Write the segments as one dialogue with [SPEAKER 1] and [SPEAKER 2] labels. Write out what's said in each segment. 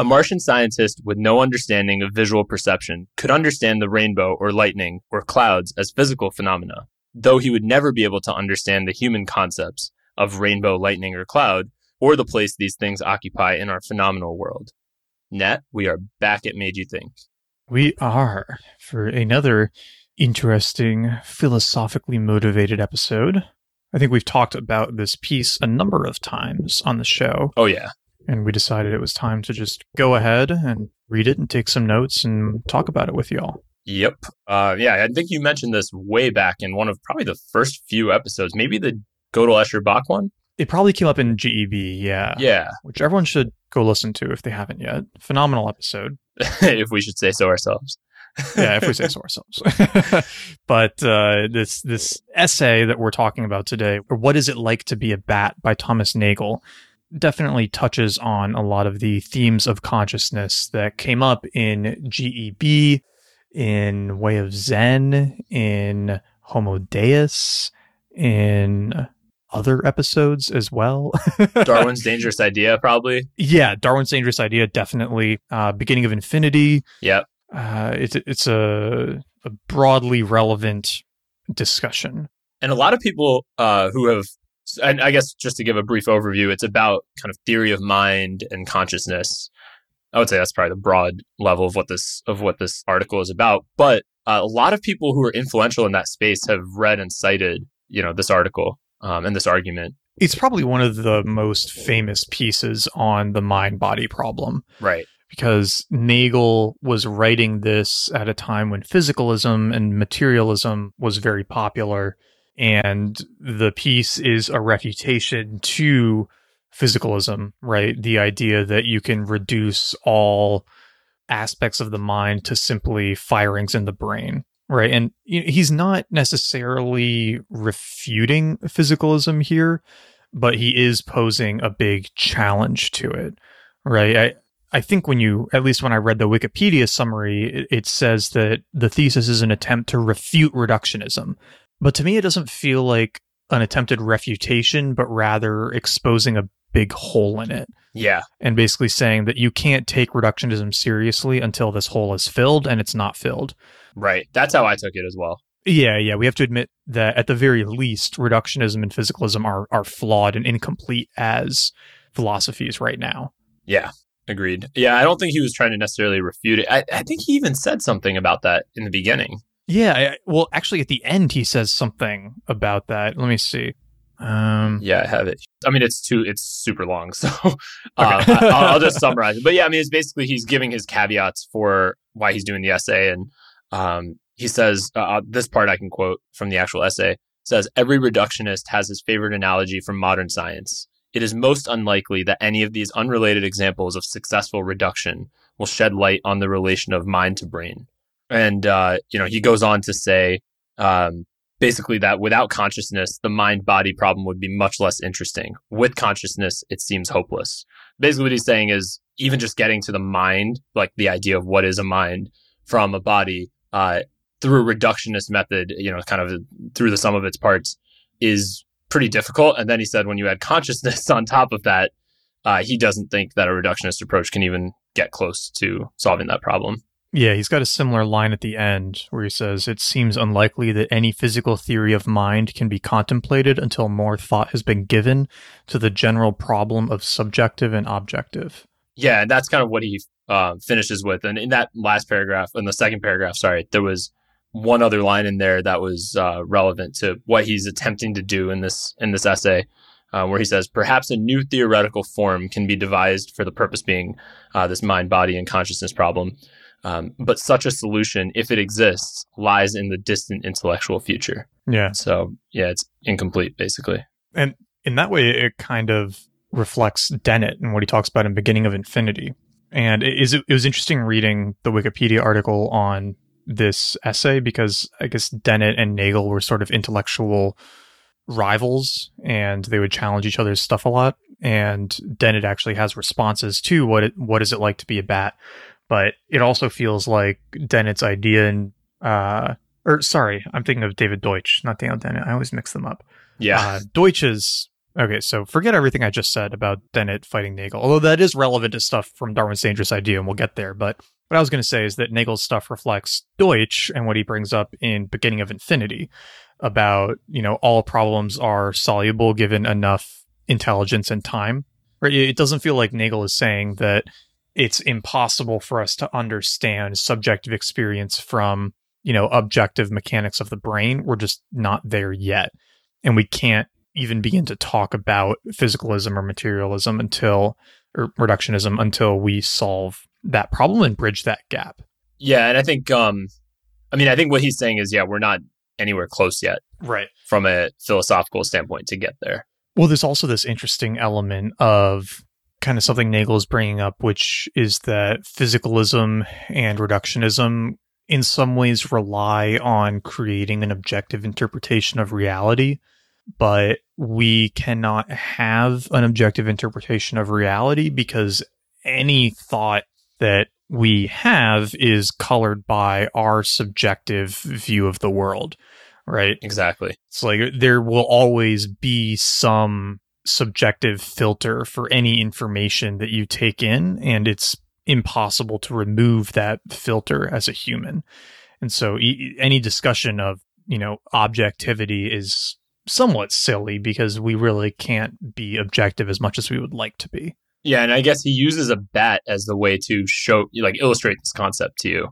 [SPEAKER 1] A Martian scientist with no understanding of visual perception could understand the rainbow or lightning or clouds as physical phenomena, though he would never be able to understand the human concepts of rainbow, lightning, or cloud, or the place these things occupy in our phenomenal world. Nat, we are back at Made You Think.
[SPEAKER 2] We are for another interesting, philosophically motivated episode. I think we've talked about this piece a number of times on the show.
[SPEAKER 1] Oh, yeah.
[SPEAKER 2] And we decided it was time to just go ahead and read it and take some notes and talk about it with y'all.
[SPEAKER 1] Yep. Uh, yeah, I think you mentioned this way back in one of probably the first few episodes, maybe the Gödel Escher Bach one.
[SPEAKER 2] It probably came up in GEB, yeah.
[SPEAKER 1] Yeah.
[SPEAKER 2] Which everyone should go listen to if they haven't yet. Phenomenal episode.
[SPEAKER 1] if we should say so ourselves.
[SPEAKER 2] yeah, if we say so ourselves. but uh, this this essay that we're talking about today, or what is it like to be a bat by Thomas Nagel, definitely touches on a lot of the themes of consciousness that came up in GEB, in Way of Zen, in Homo Deus, in other episodes as well.
[SPEAKER 1] Darwin's Dangerous Idea, probably.
[SPEAKER 2] Yeah, Darwin's Dangerous Idea, definitely. Uh, Beginning of Infinity.
[SPEAKER 1] Yep.
[SPEAKER 2] Uh, it's it's a, a broadly relevant discussion.
[SPEAKER 1] And a lot of people uh, who have, and I guess just to give a brief overview, it's about kind of theory of mind and consciousness. I would say that's probably the broad level of what this of what this article is about. But uh, a lot of people who are influential in that space have read and cited, you know, this article um, and this argument.
[SPEAKER 2] It's probably one of the most famous pieces on the mind body problem.
[SPEAKER 1] Right
[SPEAKER 2] because Nagel was writing this at a time when physicalism and materialism was very popular. And the piece is a refutation to physicalism, right? The idea that you can reduce all aspects of the mind to simply firings in the brain, right? And he's not necessarily refuting physicalism here, but he is posing a big challenge to it, right? I, I think when you, at least when I read the Wikipedia summary, it, it, says that the thesis is an attempt to refute reductionism. But to me, it doesn't feel like an attempted refutation, but rather exposing a big hole in it.
[SPEAKER 1] Yeah.
[SPEAKER 2] And basically saying that you can't take reductionism seriously until this hole is filled and it's not filled.
[SPEAKER 1] Right. That's how I took it as well.
[SPEAKER 2] Yeah, yeah. We have to admit that at the very least, reductionism and physicalism are, are flawed and incomplete as philosophies right now.
[SPEAKER 1] Yeah. Agreed. Yeah, I don't think he was trying to necessarily refute it. I, I think he even said something about that in the beginning.
[SPEAKER 2] Yeah, I, well, actually, at the end, he says something about that. Let me see. Um,
[SPEAKER 1] yeah, I have it. I mean, it's too, it's super long, so uh. I, I'll, I'll, just summarize it. But yeah, I mean, it's basically he's giving his caveats for why he's doing the essay, and um, he says uh, uh this part I can quote from the actual essay says every reductionist has his favorite analogy from modern science it is most unlikely that any of these unrelated examples of successful reduction will shed light on the relation of mind to brain. And, uh, you know, he goes on to say, um, basically that without consciousness, the mind body problem would be much less interesting. With consciousness, it seems hopeless. Basically, what he's saying is even just getting to the mind, like the idea of what is a mind from a body, uh, through a reductionist method, you know, kind of through the sum of its parts is pretty difficult. And then he said when you add consciousness on top of that, uh, he doesn't think that a reductionist approach can even get close to solving that problem.
[SPEAKER 2] Yeah, he's got a similar line at the end where he says, It seems unlikely that any physical theory of mind can be contemplated until more thought has been given to the general problem of subjective and objective.
[SPEAKER 1] Yeah, and that's kind of what he uh, finishes with. And in that last paragraph, in the second paragraph, sorry, there was one other line in there that was uh, relevant to what he's attempting to do in this in this essay, uh, where he says perhaps a new theoretical form can be devised for the purpose being uh, this mind, body, and consciousness problem. Um, but such a solution, if it exists, lies in the distant intellectual future.
[SPEAKER 2] Yeah.
[SPEAKER 1] So yeah, it's incomplete basically.
[SPEAKER 2] And in that way, it kind of reflects Dennett and what he talks about in Beginning of Infinity. And it, is, it was interesting reading the Wikipedia article on this essay because I guess Dennett and Nagel were sort of intellectual rivals and they would challenge each other's stuff a lot. And Dennett actually has responses to what it, what is it like to be a bat, but it also feels like Dennett's idea and uh, or sorry, I'm thinking of David Deutsch, not Daniel Dennett. I always mix them up.
[SPEAKER 1] Yeah,
[SPEAKER 2] uh, Deutsch's Okay, so forget everything I just said about Dennett fighting Nagel, although that is relevant to stuff from Darwin's Dangerous Idea, and we'll get there. But what I was going to say is that Nagel's stuff reflects Deutsch and what he brings up in Beginning of Infinity about, you know, all problems are soluble given enough intelligence and time. Right? It doesn't feel like Nagel is saying that it's impossible for us to understand subjective experience from, you know, objective mechanics of the brain. We're just not there yet. And we can't even begin to talk about physicalism or materialism until or reductionism until we solve that problem and bridge that gap.
[SPEAKER 1] Yeah, and I think um I mean I think what he's saying is yeah, we're not anywhere close yet.
[SPEAKER 2] Right.
[SPEAKER 1] From a philosophical standpoint to get there.
[SPEAKER 2] Well, there's also this interesting element of kind of something Nagel is bringing up, which is that physicalism and reductionism in some ways rely on creating an objective interpretation of reality but we cannot have an objective interpretation of reality because any thought that we have is colored by our subjective view of the world, right?
[SPEAKER 1] Exactly.
[SPEAKER 2] It's like there will always be some subjective filter for any information that you take in, and it's impossible to remove that filter as a human. And so e- any discussion of, you know, objectivity is somewhat silly because we really can't be objective as much as we would like to be.
[SPEAKER 1] Yeah, and I guess he uses a bat as the way to show, like, illustrate this concept to you,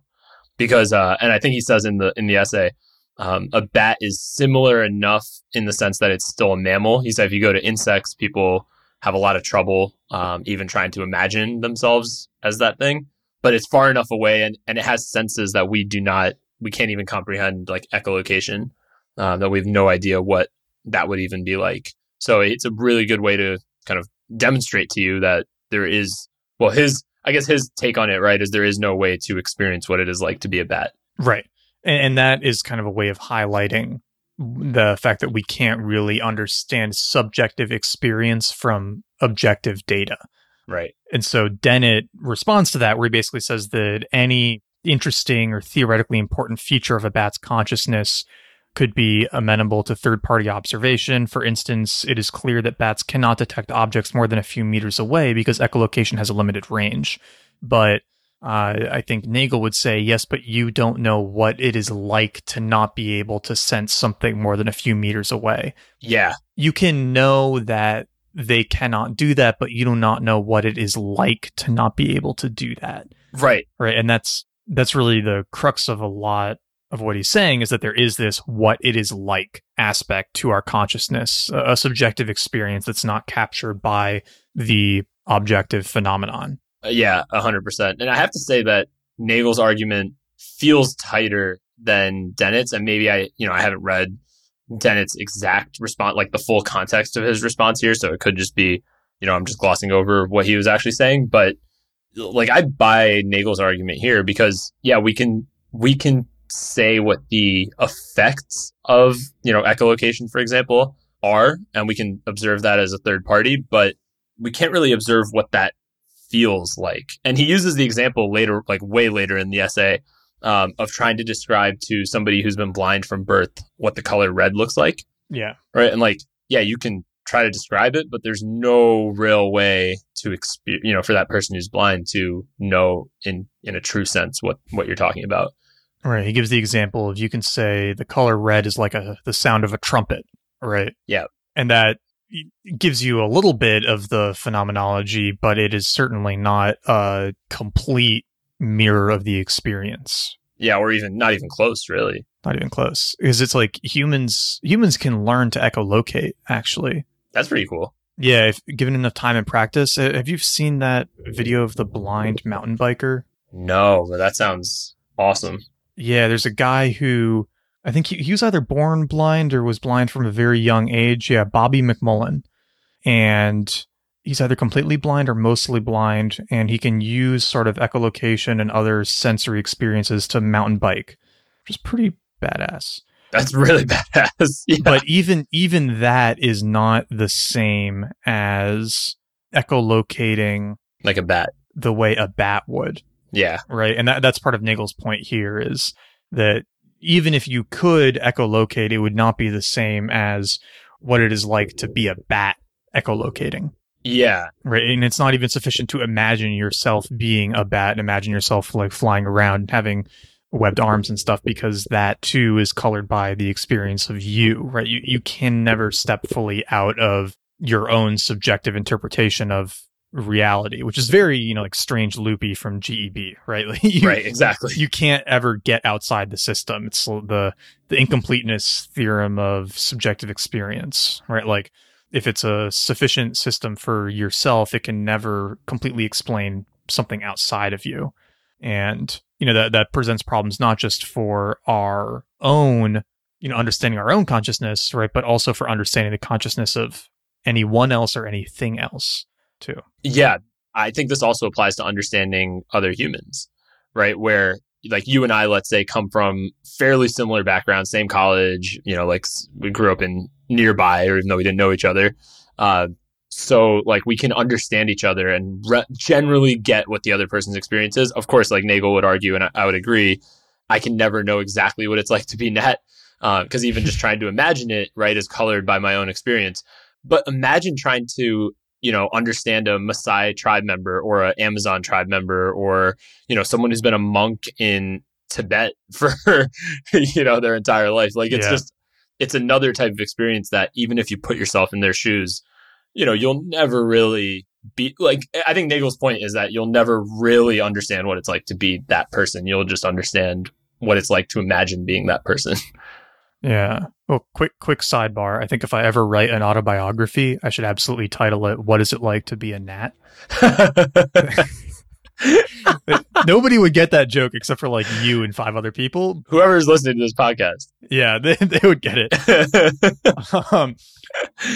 [SPEAKER 1] because, uh, and I think he says in the in the essay, um, a bat is similar enough in the sense that it's still a mammal. He said if you go to insects, people have a lot of trouble um, even trying to imagine themselves as that thing, but it's far enough away and and it has senses that we do not, we can't even comprehend, like echolocation, uh, that we have no idea what that would even be like. So it's a really good way to kind of demonstrate to you that there is, well, his, I guess his take on it, right, is there is no way to experience what it is like to be a bat.
[SPEAKER 2] Right. And, and that is kind of a way of highlighting the fact that we can't really understand subjective experience from objective data.
[SPEAKER 1] Right.
[SPEAKER 2] And so Dennett responds to that where he basically says that any interesting or theoretically important feature of a bat's consciousness could be amenable to third party observation. For instance, it is clear that bats cannot detect objects more than a few meters away because echolocation has a limited range. But uh, I think Nagel would say, yes, but you don't know what it is like to not be able to sense something more than a few meters away.
[SPEAKER 1] Yeah.
[SPEAKER 2] You can know that they cannot do that, but you do not know what it is like to not be able to do that.
[SPEAKER 1] Right.
[SPEAKER 2] Right. And that's that's really the crux of a lot of what he's saying is that there is this what it is like aspect to our consciousness, a, a subjective experience that's not captured by the objective phenomenon.
[SPEAKER 1] Uh, yeah, 100%. And I have to say that Nagel's argument feels tighter than Dennett's. And maybe I, you know, I haven't read Dennett's exact response, like the full context of his response here. So it could just be, you know, I'm just glossing over what he was actually saying. But like I buy Nagel's argument here because, yeah, we can, we can say what the effects of, you know, echolocation, for example, are, and we can observe that as a third party, but we can't really observe what that feels like. And he uses the example later, like way later in the essay, um, of trying to describe to somebody who's been blind from birth what the color red looks like.
[SPEAKER 2] Yeah.
[SPEAKER 1] Right. And like, yeah, you can try to describe it, but there's no real way to experience, you know, for that person who's blind to know in, in a true sense what, what you're talking about.
[SPEAKER 2] Right. He gives the example of you can say the color red is like a the sound of a trumpet, right?
[SPEAKER 1] Yeah.
[SPEAKER 2] And that gives you a little bit of the phenomenology, but it is certainly not a complete mirror of the experience.
[SPEAKER 1] Yeah, or even not even close, really.
[SPEAKER 2] Not even close. Because it's like humans humans can learn to echolocate, actually.
[SPEAKER 1] That's pretty cool.
[SPEAKER 2] Yeah, if given enough time and practice. Have you seen that video of the blind mountain biker?
[SPEAKER 1] No, but that sounds awesome.
[SPEAKER 2] Yeah, there's a guy who I think he, he was either born blind or was blind from a very young age. Yeah, Bobby McMullen. And he's either completely blind or mostly blind, and he can use sort of echolocation and other sensory experiences to mountain bike, which is pretty badass.
[SPEAKER 1] That's really badass.
[SPEAKER 2] Yeah. But even even that is not the same as echolocating
[SPEAKER 1] like a bat
[SPEAKER 2] the way a bat would.
[SPEAKER 1] Yeah.
[SPEAKER 2] Right. And that, that's part of Nagel's point here is that even if you could echolocate, it would not be the same as what it is like to be a bat echolocating.
[SPEAKER 1] Yeah.
[SPEAKER 2] Right. And it's not even sufficient to imagine yourself being a bat and imagine yourself like flying around having webbed arms and stuff because that too is colored by the experience of you, right? You you can never step fully out of your own subjective interpretation of reality, which is very, you know, like strange loopy from GEB, right? Like you,
[SPEAKER 1] right, exactly.
[SPEAKER 2] You can't ever get outside the system. It's the the incompleteness theorem of subjective experience, right? Like if it's a sufficient system for yourself, it can never completely explain something outside of you. And, you know, that that presents problems not just for our own, you know, understanding our own consciousness, right, but also for understanding the consciousness of anyone else or anything else too.
[SPEAKER 1] Yeah, I think this also applies to understanding other humans, right? Where like you and I, let's say, come from fairly similar backgrounds, same college, you know, like we grew up in nearby, or even though we didn't know each other. Uh, so like we can understand each other and re- generally get what the other person's experience is. Of course, like Nagel would argue, and I, I would agree, I can never know exactly what it's like to be Nat because uh, even just trying to imagine it, right, is colored by my own experience. But imagine trying to you know understand a Maasai tribe member or an Amazon tribe member or you know someone who's been a monk in Tibet for you know their entire life. Like it's yeah. just it's another type of experience that even if you put yourself in their shoes, you know you'll never really be like. I think Nagel's point is that you'll never really understand what it's like to be that person. You'll just understand what it's like to imagine being that person.
[SPEAKER 2] Yeah. Well, quick, quick sidebar. I think if I ever write an autobiography, I should absolutely title it "What Is It Like to Be a Gnat." Nobody would get that joke except for like you and five other people.
[SPEAKER 1] Whoever's listening to this podcast.
[SPEAKER 2] Yeah, they, they would get it. um,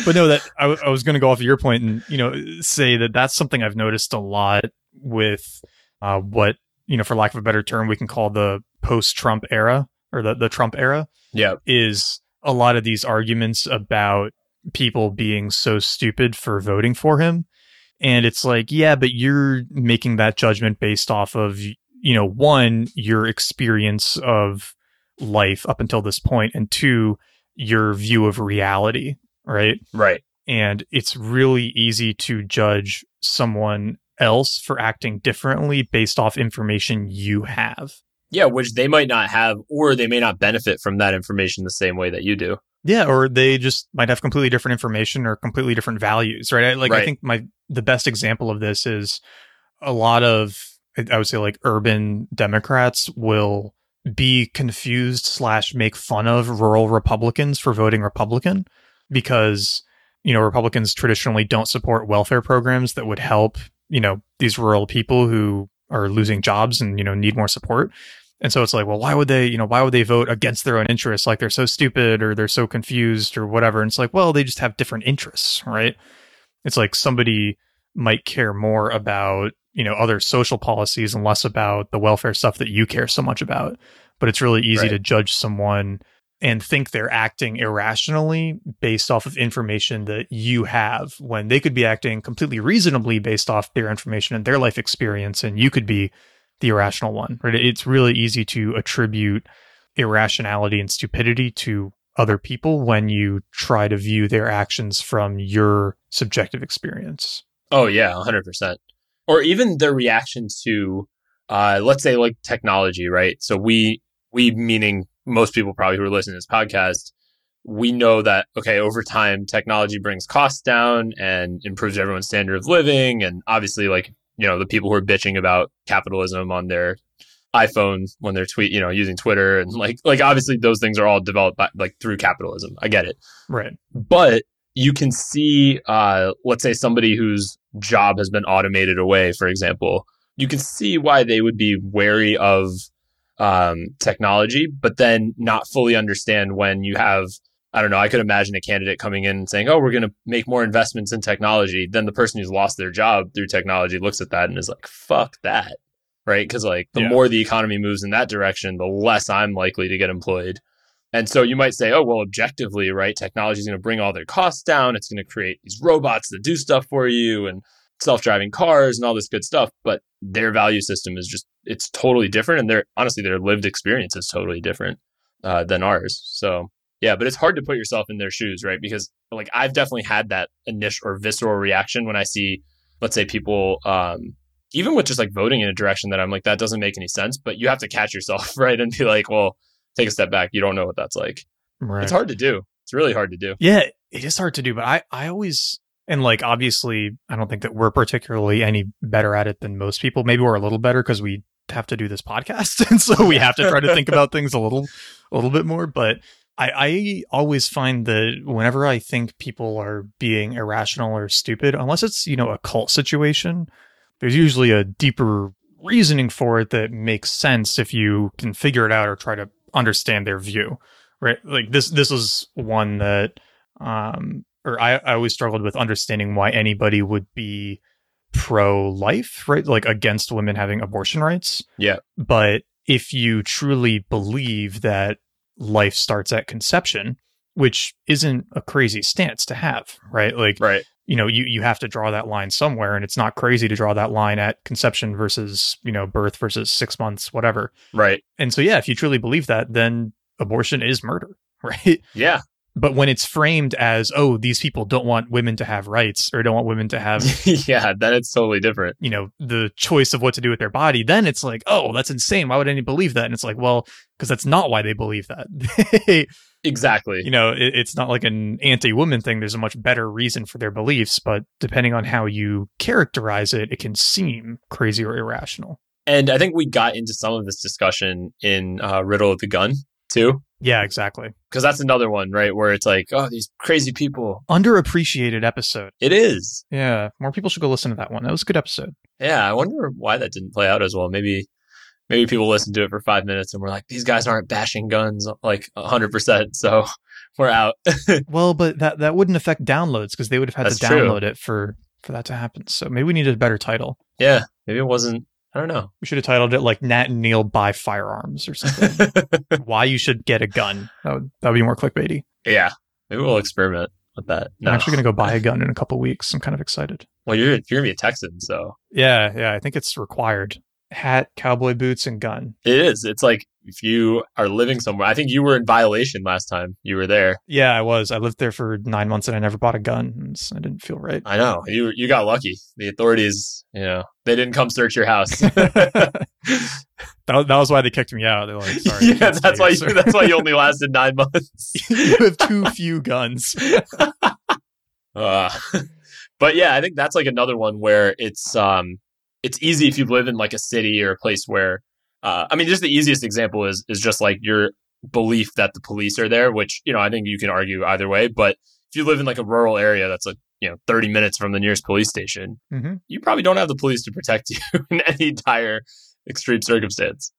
[SPEAKER 2] but no, that I, I was going to go off of your point and you know say that that's something I've noticed a lot with uh, what you know, for lack of a better term, we can call the post-Trump era or the, the Trump era
[SPEAKER 1] yeah.
[SPEAKER 2] is a lot of these arguments about people being so stupid for voting for him. And it's like, yeah, but you're making that judgment based off of, you know, one, your experience of life up until this point, and two, your view of reality, right?
[SPEAKER 1] Right.
[SPEAKER 2] And it's really easy to judge someone else for acting differently based off information you have.
[SPEAKER 1] Yeah, which they might not have, or they may not benefit from that information the same way that you do.
[SPEAKER 2] Yeah, or they just might have completely different information or completely different values, right? I, like right. I think my the best example of this is a lot of I would say like urban Democrats will be confused slash make fun of rural Republicans for voting Republican because you know Republicans traditionally don't support welfare programs that would help you know these rural people who are losing jobs and you know need more support and so it's like, well, why would they, you know, why would they vote against their own interests? Like they're so stupid or they're so confused or whatever. And it's like, well, they just have different interests, right? It's like somebody might care more about, you know, other social policies and less about the welfare stuff that you care so much about. But it's really easy right. to judge someone and think they're acting irrationally based off of information that you have when they could be acting completely reasonably based off their information and their life experience. And you could be the irrational one, right? It's really easy to attribute irrationality and stupidity to other people when you try to view their actions from your subjective experience.
[SPEAKER 1] Oh yeah, 100%. Or even their reaction to uh, let's say like technology, right? So we we meaning most people probably who are listening to this podcast, we know that okay, over time technology brings costs down and improves everyone's standard of living and obviously like you know the people who are bitching about capitalism on their iPhone when they're tweet, you know, using Twitter and like like obviously those things are all developed by, like through capitalism. I get it.
[SPEAKER 2] Right.
[SPEAKER 1] But you can see uh let's say somebody whose job has been automated away, for example, you can see why they would be wary of um technology, but then not fully understand when you have I don't know. I could imagine a candidate coming in and saying, "Oh, we're going to make more investments in technology." Then the person who's lost their job through technology looks at that and is like, "Fuck that." Right? Cuz like the yeah. more the economy moves in that direction, the less I'm likely to get employed. And so you might say, "Oh, well, objectively, right? Technology is going to bring all their costs down. It's going to create these robots that do stuff for you and self-driving cars and all this good stuff." But their value system is just it's totally different and their honestly their lived experience is totally different uh, than ours. So Yeah, but it's hard to put yourself in their shoes, right? Because like I've definitely had that initial or visceral reaction when I see, let's say, people, um, even with just like voting in a direction that I'm like, that doesn't make any sense. But you have to catch yourself, right? And be like, well, take a step back. You don't know what that's like.
[SPEAKER 2] Right.
[SPEAKER 1] It's hard to do. It's really hard to do.
[SPEAKER 2] Yeah, it is hard to do, but I, I always, and like, obviously, I don't think that we're particularly any better at it than most people. Maybe we're a little better because we have to do this podcast. And so we have to try to think about things a little, a little bit more. But I, I always find that whenever I think people are being irrational or stupid, unless it's, you know, a cult situation, there's usually a deeper reasoning for it that makes sense if you can figure it out or try to understand their view. Right. Like this, this is one that, um, or I, I always struggled with understanding why anybody would be pro life, right? Like against women having abortion rights.
[SPEAKER 1] Yeah.
[SPEAKER 2] But if you truly believe that life starts at conception, which isn't a crazy stance to have, right? Like,
[SPEAKER 1] Right.
[SPEAKER 2] you know, you, you have to draw that line somewhere, and it's not crazy to draw that line at conception versus, you know, birth versus six months, whatever.
[SPEAKER 1] Right.
[SPEAKER 2] And so, yeah, if you truly believe that, then abortion is murder, right?
[SPEAKER 1] Yeah.
[SPEAKER 2] But when it's framed as, oh, these people don't want women to have rights or don't want women to have,
[SPEAKER 1] yeah. Then it's totally different.
[SPEAKER 2] you know, the choice of what to do with their body, then it's like, oh, that's insane. Why would anyone believe that? And it's like, well, because that's not why they believe that.
[SPEAKER 1] Exactly.
[SPEAKER 2] you know, it, it's not like an anti woman thing. There's a much better reason for their beliefs, but depending on how you characterize it, it can seem crazy or irrational.
[SPEAKER 1] And I think we got into some of this discussion in uh, Riddle of the Gun too,
[SPEAKER 2] Yeah, exactly.
[SPEAKER 1] because that's another one, right? Where it's like, oh, these crazy people.
[SPEAKER 2] Underappreciated episode.
[SPEAKER 1] It is.
[SPEAKER 2] Yeah, more people should go listen to that one. That was a good episode.
[SPEAKER 1] Yeah. I wonder why that didn't play out as well. Maybe, maybe people listened to it for five minutes and we're like, these guys aren't bashing guns like hundred percent. So we're out.
[SPEAKER 2] Well, but that that wouldn't affect downloads because they would have had
[SPEAKER 1] That's
[SPEAKER 2] to
[SPEAKER 1] true.
[SPEAKER 2] download it for for that to happen. So maybe we needed a better title.
[SPEAKER 1] yeah. Maybe it wasn't. I don't know.
[SPEAKER 2] We should have titled it like Nat and Neil buy firearms or something. Why you should get a gun. That would that would be more clickbaity.
[SPEAKER 1] yeah. Maybe we'll experiment with that. No.
[SPEAKER 2] I'm actually gonna go buy a gun in a couple weeks. I'm kind of excited.
[SPEAKER 1] well, you're you're gonna be a Texan, so
[SPEAKER 2] Yeah, yeah. I think it's required. Hat, cowboy boots, and gun.
[SPEAKER 1] it is. It's like if you are living somewhere. I think you were in violation last time you were there.
[SPEAKER 2] Yeah, I was. I lived there for nine months and I never bought a gun. I didn't feel right.
[SPEAKER 1] I know you you got lucky. The authorities, you know, they didn't come search your house.
[SPEAKER 2] that, that was why they kicked me out. They're like, sorry.
[SPEAKER 1] yeah, that's why
[SPEAKER 2] here,
[SPEAKER 1] you that's why you only lasted nine months.
[SPEAKER 2] you have too few guns.
[SPEAKER 1] Uh, but yeah, I think that's like another one where it's um it's easy if you live in like a city or a place where uh I mean just the easiest example is is just like your belief that the police are there, which you know I think you can argue either way. But if you live in like a rural area that's like you know 30 minutes from the nearest police station,
[SPEAKER 2] hmm
[SPEAKER 1] you probably don't have the police to protect you in any dire extreme circumstance.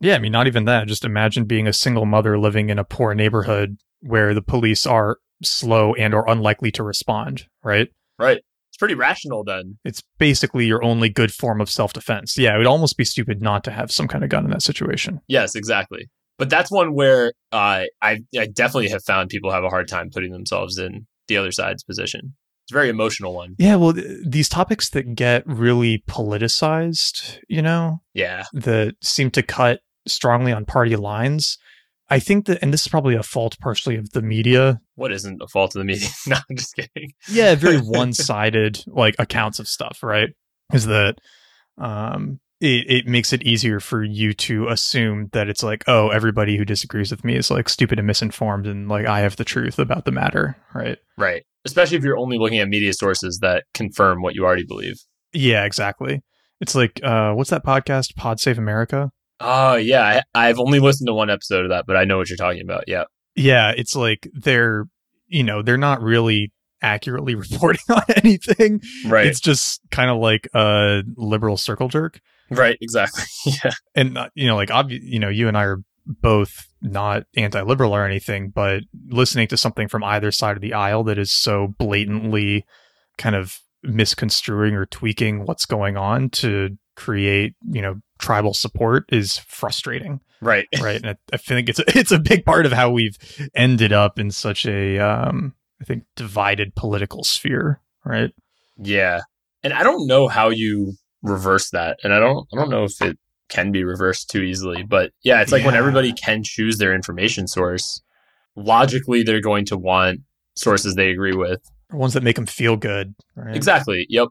[SPEAKER 2] Yeah, I mean, not even that. Just imagine being a single mother living in a poor neighborhood where the police are slow and or unlikely to respond, right?
[SPEAKER 1] Right. It's pretty rational then.
[SPEAKER 2] It's basically your only good form of self-defense. Yeah, it would almost be stupid not to have some kind of gun in that situation.
[SPEAKER 1] Yes, exactly. But that's one where uh, I I definitely have found people have a hard time putting themselves in the other side's position. It's a very emotional one.
[SPEAKER 2] Yeah, well, th- these topics that get really politicized, you know,
[SPEAKER 1] Yeah.
[SPEAKER 2] that seem to cut strongly on party lines. I think that, and this is probably a fault partially of the media.
[SPEAKER 1] What isn't a fault of the media? no, I'm just kidding.
[SPEAKER 2] Yeah, very one sided like accounts of stuff, right? Is that um it, it makes it easier for you to assume that it's like, oh, everybody who disagrees with me is like stupid and misinformed and like I have the truth about the matter, right?
[SPEAKER 1] Right. Especially if you're only looking at media sources that confirm what you already believe.
[SPEAKER 2] Yeah, exactly. It's like uh what's that podcast? Pod Save America?
[SPEAKER 1] Oh, yeah. I, I've only listened to one episode of that, but I know what you're talking about. Yeah.
[SPEAKER 2] yeah, it's like they're, you know, they're not really accurately reporting on anything.
[SPEAKER 1] Right.
[SPEAKER 2] It's just kind of like a liberal circle jerk.
[SPEAKER 1] right. Exactly. yeah.
[SPEAKER 2] And, uh, you know, like, obvi- you know, you and I are both not anti liberal or anything, but listening to something from either side of the aisle that is so blatantly kind of misconstruing or tweaking what's going on to create, you know, tribal support is frustrating.
[SPEAKER 1] Right.
[SPEAKER 2] right? And I, I think it's a, it's a big part of how we've ended up in such a um, I think divided political sphere, right?
[SPEAKER 1] Yeah. And I don't know how you reverse that. And I don't I don't know if it can be reversed too easily. But yeah, it's like when everybody can choose their information source, logically they're going to want sources they agree with.
[SPEAKER 2] Or ones that make them feel good. Right?
[SPEAKER 1] Exactly. Yep.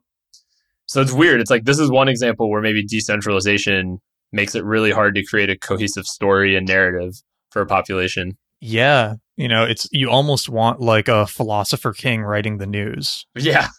[SPEAKER 1] So it's weird. It's like this is one example where maybe decentralization makes it really hard to create a cohesive story and narrative for a population.
[SPEAKER 2] Yeah. You know, it's you almost want like a philosopher king writing the news.
[SPEAKER 1] Yeah.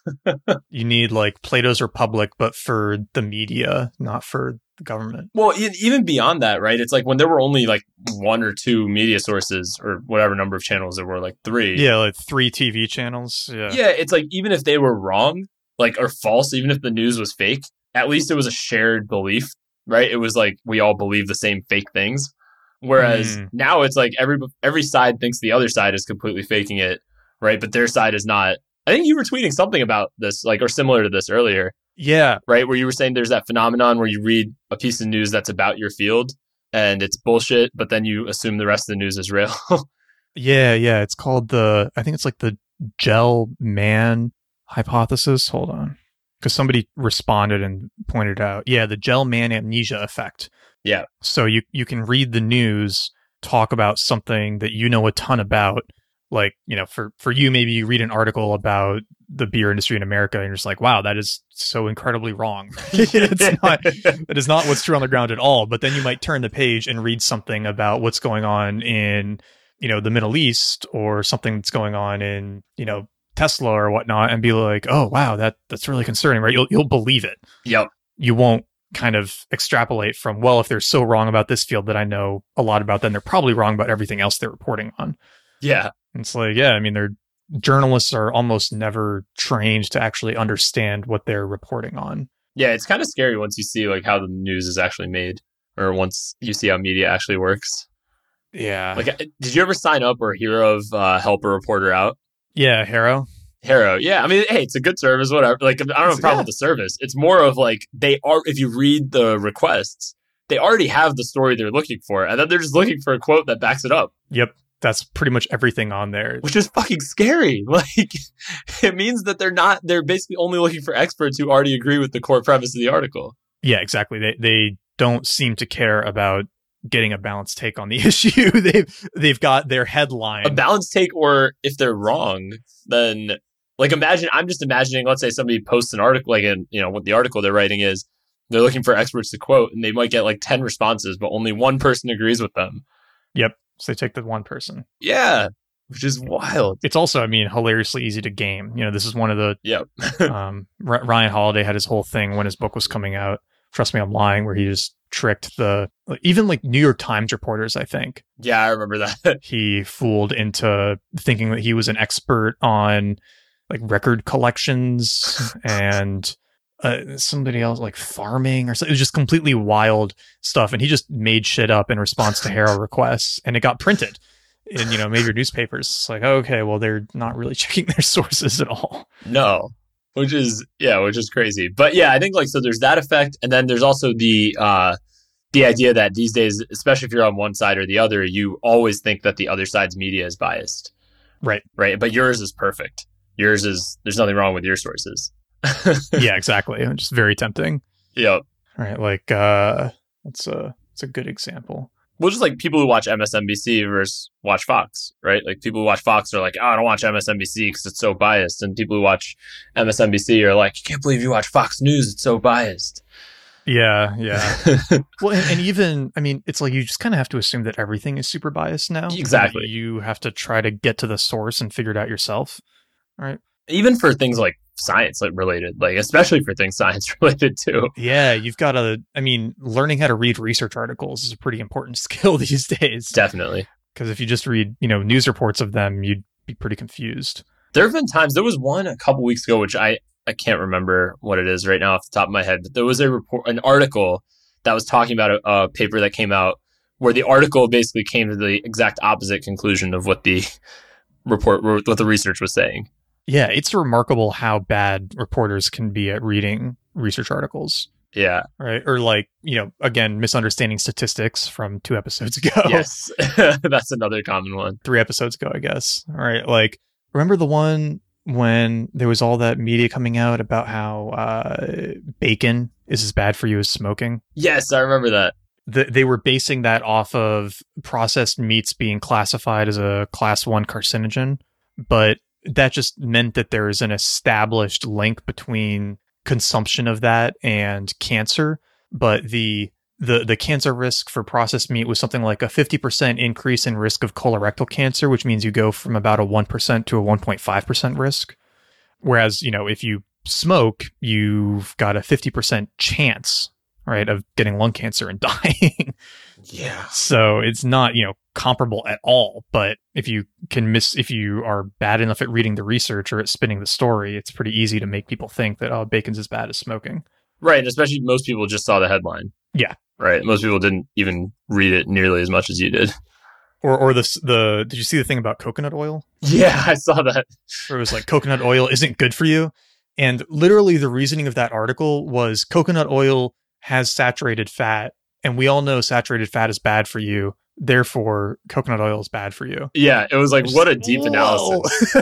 [SPEAKER 2] You need like Plato's Republic, but for the media, not for the government.
[SPEAKER 1] Well, even beyond that, right? It's like when there were only like one or two media sources or whatever number of channels there were, like three.
[SPEAKER 2] Yeah, like three TV channels. Yeah.
[SPEAKER 1] Yeah, it's like even if they were wrong, like or false, even if the news was fake, at least it was a shared belief, right? It was like we all believe the same fake things. Whereas
[SPEAKER 2] Mm.
[SPEAKER 1] now it's like every every side thinks the other side is completely faking it, right? But their side is not. I think you were tweeting something about this, like or similar to this earlier,
[SPEAKER 2] Yeah.
[SPEAKER 1] right? Where you were saying there's that phenomenon where you read a piece of news that's about your field and it's bullshit, but then you assume the rest of the news is real.
[SPEAKER 2] Yeah, yeah. It's called the I think it's like the gel man hypothesis. Hold on. Because somebody responded and pointed out, yeah, the Gell-Mann amnesia effect.
[SPEAKER 1] Yeah.
[SPEAKER 2] So you you can read the news, talk about something that you know a ton about. Like, you know, for for you, maybe you read an article about the beer industry in America and you're just like, wow, that is so incredibly wrong. it's not that is not what's true on the ground at all. But then you might turn the page and read something about what's going on in, you know, the Middle East or something that's going on in, you know, Tesla or whatnot, and be like, oh wow, that that's really concerning, right? You'll you'll believe it.
[SPEAKER 1] yep.
[SPEAKER 2] You won't kind of extrapolate from, well, if they're so wrong about this field that I know a lot about, then they're probably wrong about everything else they're reporting on.
[SPEAKER 1] Yeah.
[SPEAKER 2] And It's like, yeah, I mean, they're journalists are almost never trained to actually understand what they're reporting on.
[SPEAKER 1] Yeah, it's kind of scary once you see like how the news is actually made, or once you see how media actually works.
[SPEAKER 2] Yeah.
[SPEAKER 1] Like, did you ever sign up or hear of uh, Help a Reporter Out?
[SPEAKER 2] Yeah, HARO.
[SPEAKER 1] HARO, yeah. I mean, hey, it's a good service, whatever. Like, I don't have a problem
[SPEAKER 2] Yeah.
[SPEAKER 1] with the service. It's more of like they are. If you read the requests, they already have the story they're looking for, and then they're just looking for a quote that backs it up,
[SPEAKER 2] Yep. That's pretty much everything on there.
[SPEAKER 1] which is fucking scary. Like, it means that they're not. They're basically only looking for experts who already agree with the core premise of the article.
[SPEAKER 2] Yeah, exactly. They they don't seem to care about getting a balanced take on the issue. they've they've got their headline.
[SPEAKER 1] a balanced take or if they're wrong then like imagine i'm just imagining let's say somebody posts an article like in you know what the article they're writing is they're looking for experts to quote and they might get like 10 responses but only one person agrees with them Yep.
[SPEAKER 2] so they take the one person.
[SPEAKER 1] yeah which is wild
[SPEAKER 2] It's also, I mean, hilariously easy to game. You know, this is one of the
[SPEAKER 1] yep
[SPEAKER 2] um, R- Ryan Holiday had his whole thing when his book was coming out. Trust me, I'm lying. Where he just tricked the even like New York Times reporters. I think
[SPEAKER 1] yeah i remember that
[SPEAKER 2] he fooled into thinking that he was an expert on like record collections and uh, somebody else like farming or something. It was just completely wild stuff, and he just made shit up in response to HARO requests, and it got printed in you know major newspapers. It's like okay, well they're not really checking their sources at all.
[SPEAKER 1] no which is yeah which is crazy but yeah i think like so there's that effect and then there's also the uh the idea that these days especially if you're on one side or the other you always think that the other side's media is biased
[SPEAKER 2] Right.
[SPEAKER 1] right but yours is perfect yours is there's nothing wrong with your sources
[SPEAKER 2] yeah, exactly. Just very tempting.
[SPEAKER 1] yep
[SPEAKER 2] Right, like uh, what's a it's a good example.
[SPEAKER 1] Well just like people who watch msnbc versus watch fox right like people who watch fox are like oh i don't watch msnbc because it's so biased and people who watch msnbc are like i can't believe you watch fox news it's so biased
[SPEAKER 2] Yeah, yeah. Well, and, and even I mean, it's like you just kind of have to assume that everything is super biased now.
[SPEAKER 1] Exactly.
[SPEAKER 2] You have to try to get to the source and figure it out yourself. Right.
[SPEAKER 1] even for things like science related like especially for things science related too
[SPEAKER 2] Yeah, you've got to. I mean, learning how to read research articles is a pretty important skill these days.
[SPEAKER 1] definitely
[SPEAKER 2] Because if you just read, you know, news reports of them, you'd be pretty confused.
[SPEAKER 1] there have been times there was one a couple weeks ago which i i can't remember what it is right now off the top of my head but there was a report an article that was talking about a, a paper that came out where the article basically came to the exact opposite conclusion of what the report what the research was saying
[SPEAKER 2] Yeah, it's remarkable how bad reporters can be at reading research articles.
[SPEAKER 1] yeah
[SPEAKER 2] Right. Or like, you know, again, misunderstanding statistics from two episodes ago.
[SPEAKER 1] yes that's another common one
[SPEAKER 2] Three episodes ago, I guess. All right. Like, remember the one when there was all that media coming out about how uh, bacon is as bad for you as smoking?
[SPEAKER 1] yes i remember that
[SPEAKER 2] the, they were basing that off of processed meats being classified as a class one carcinogen, but that just meant that there is an established link between consumption of that and cancer. But the the the cancer risk for processed meat was something like a 50% increase in risk of colorectal cancer, which means you go from about a 1% to a 1.5% risk. Whereas, you know, if you smoke, you've got a 50% chance, right, of getting lung cancer and dying.
[SPEAKER 1] Yeah.
[SPEAKER 2] So it's not, you know, comparable at all. But if you can miss, if you are bad enough at reading the research or at spinning the story, it's pretty easy to make people think that, oh, bacon's as bad as smoking.
[SPEAKER 1] Right. And especially most people just saw the headline.
[SPEAKER 2] Yeah.
[SPEAKER 1] Right. Most people didn't even read it nearly as much as you did.
[SPEAKER 2] Or, or the the did you see the thing about coconut oil?
[SPEAKER 1] Yeah, I saw that.
[SPEAKER 2] Where it was like coconut oil isn't good for you, and literally the reasoning of that article was coconut oil has saturated fat, and we all know saturated fat is bad for you. Therefore, coconut oil is bad for you.
[SPEAKER 1] Yeah, it was like what a deep analysis.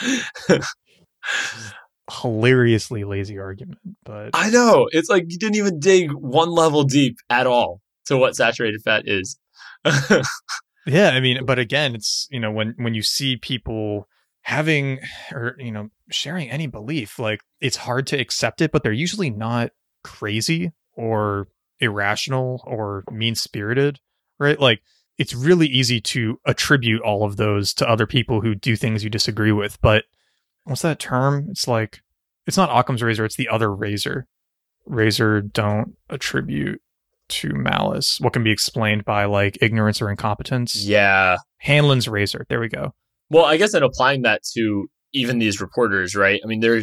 [SPEAKER 2] Hilariously lazy argument, but
[SPEAKER 1] I know it's like you didn't even dig one level deep at all to what saturated fat is.
[SPEAKER 2] yeah, I mean, but again, it's you know when when you see people having or you know sharing any belief, like it's hard to accept it, but they're usually not crazy or irrational or mean spirited, right? Like it's really easy to attribute all of those to other people who do things you disagree with, but what's that term? It's like it's not Occam's razor, it's the other razor. Razor don't attribute to malice. What can be explained by like ignorance or incompetence?
[SPEAKER 1] Yeah.
[SPEAKER 2] Hanlon's razor. There we go.
[SPEAKER 1] Well, I guess in applying that to even these reporters, right? I mean, they're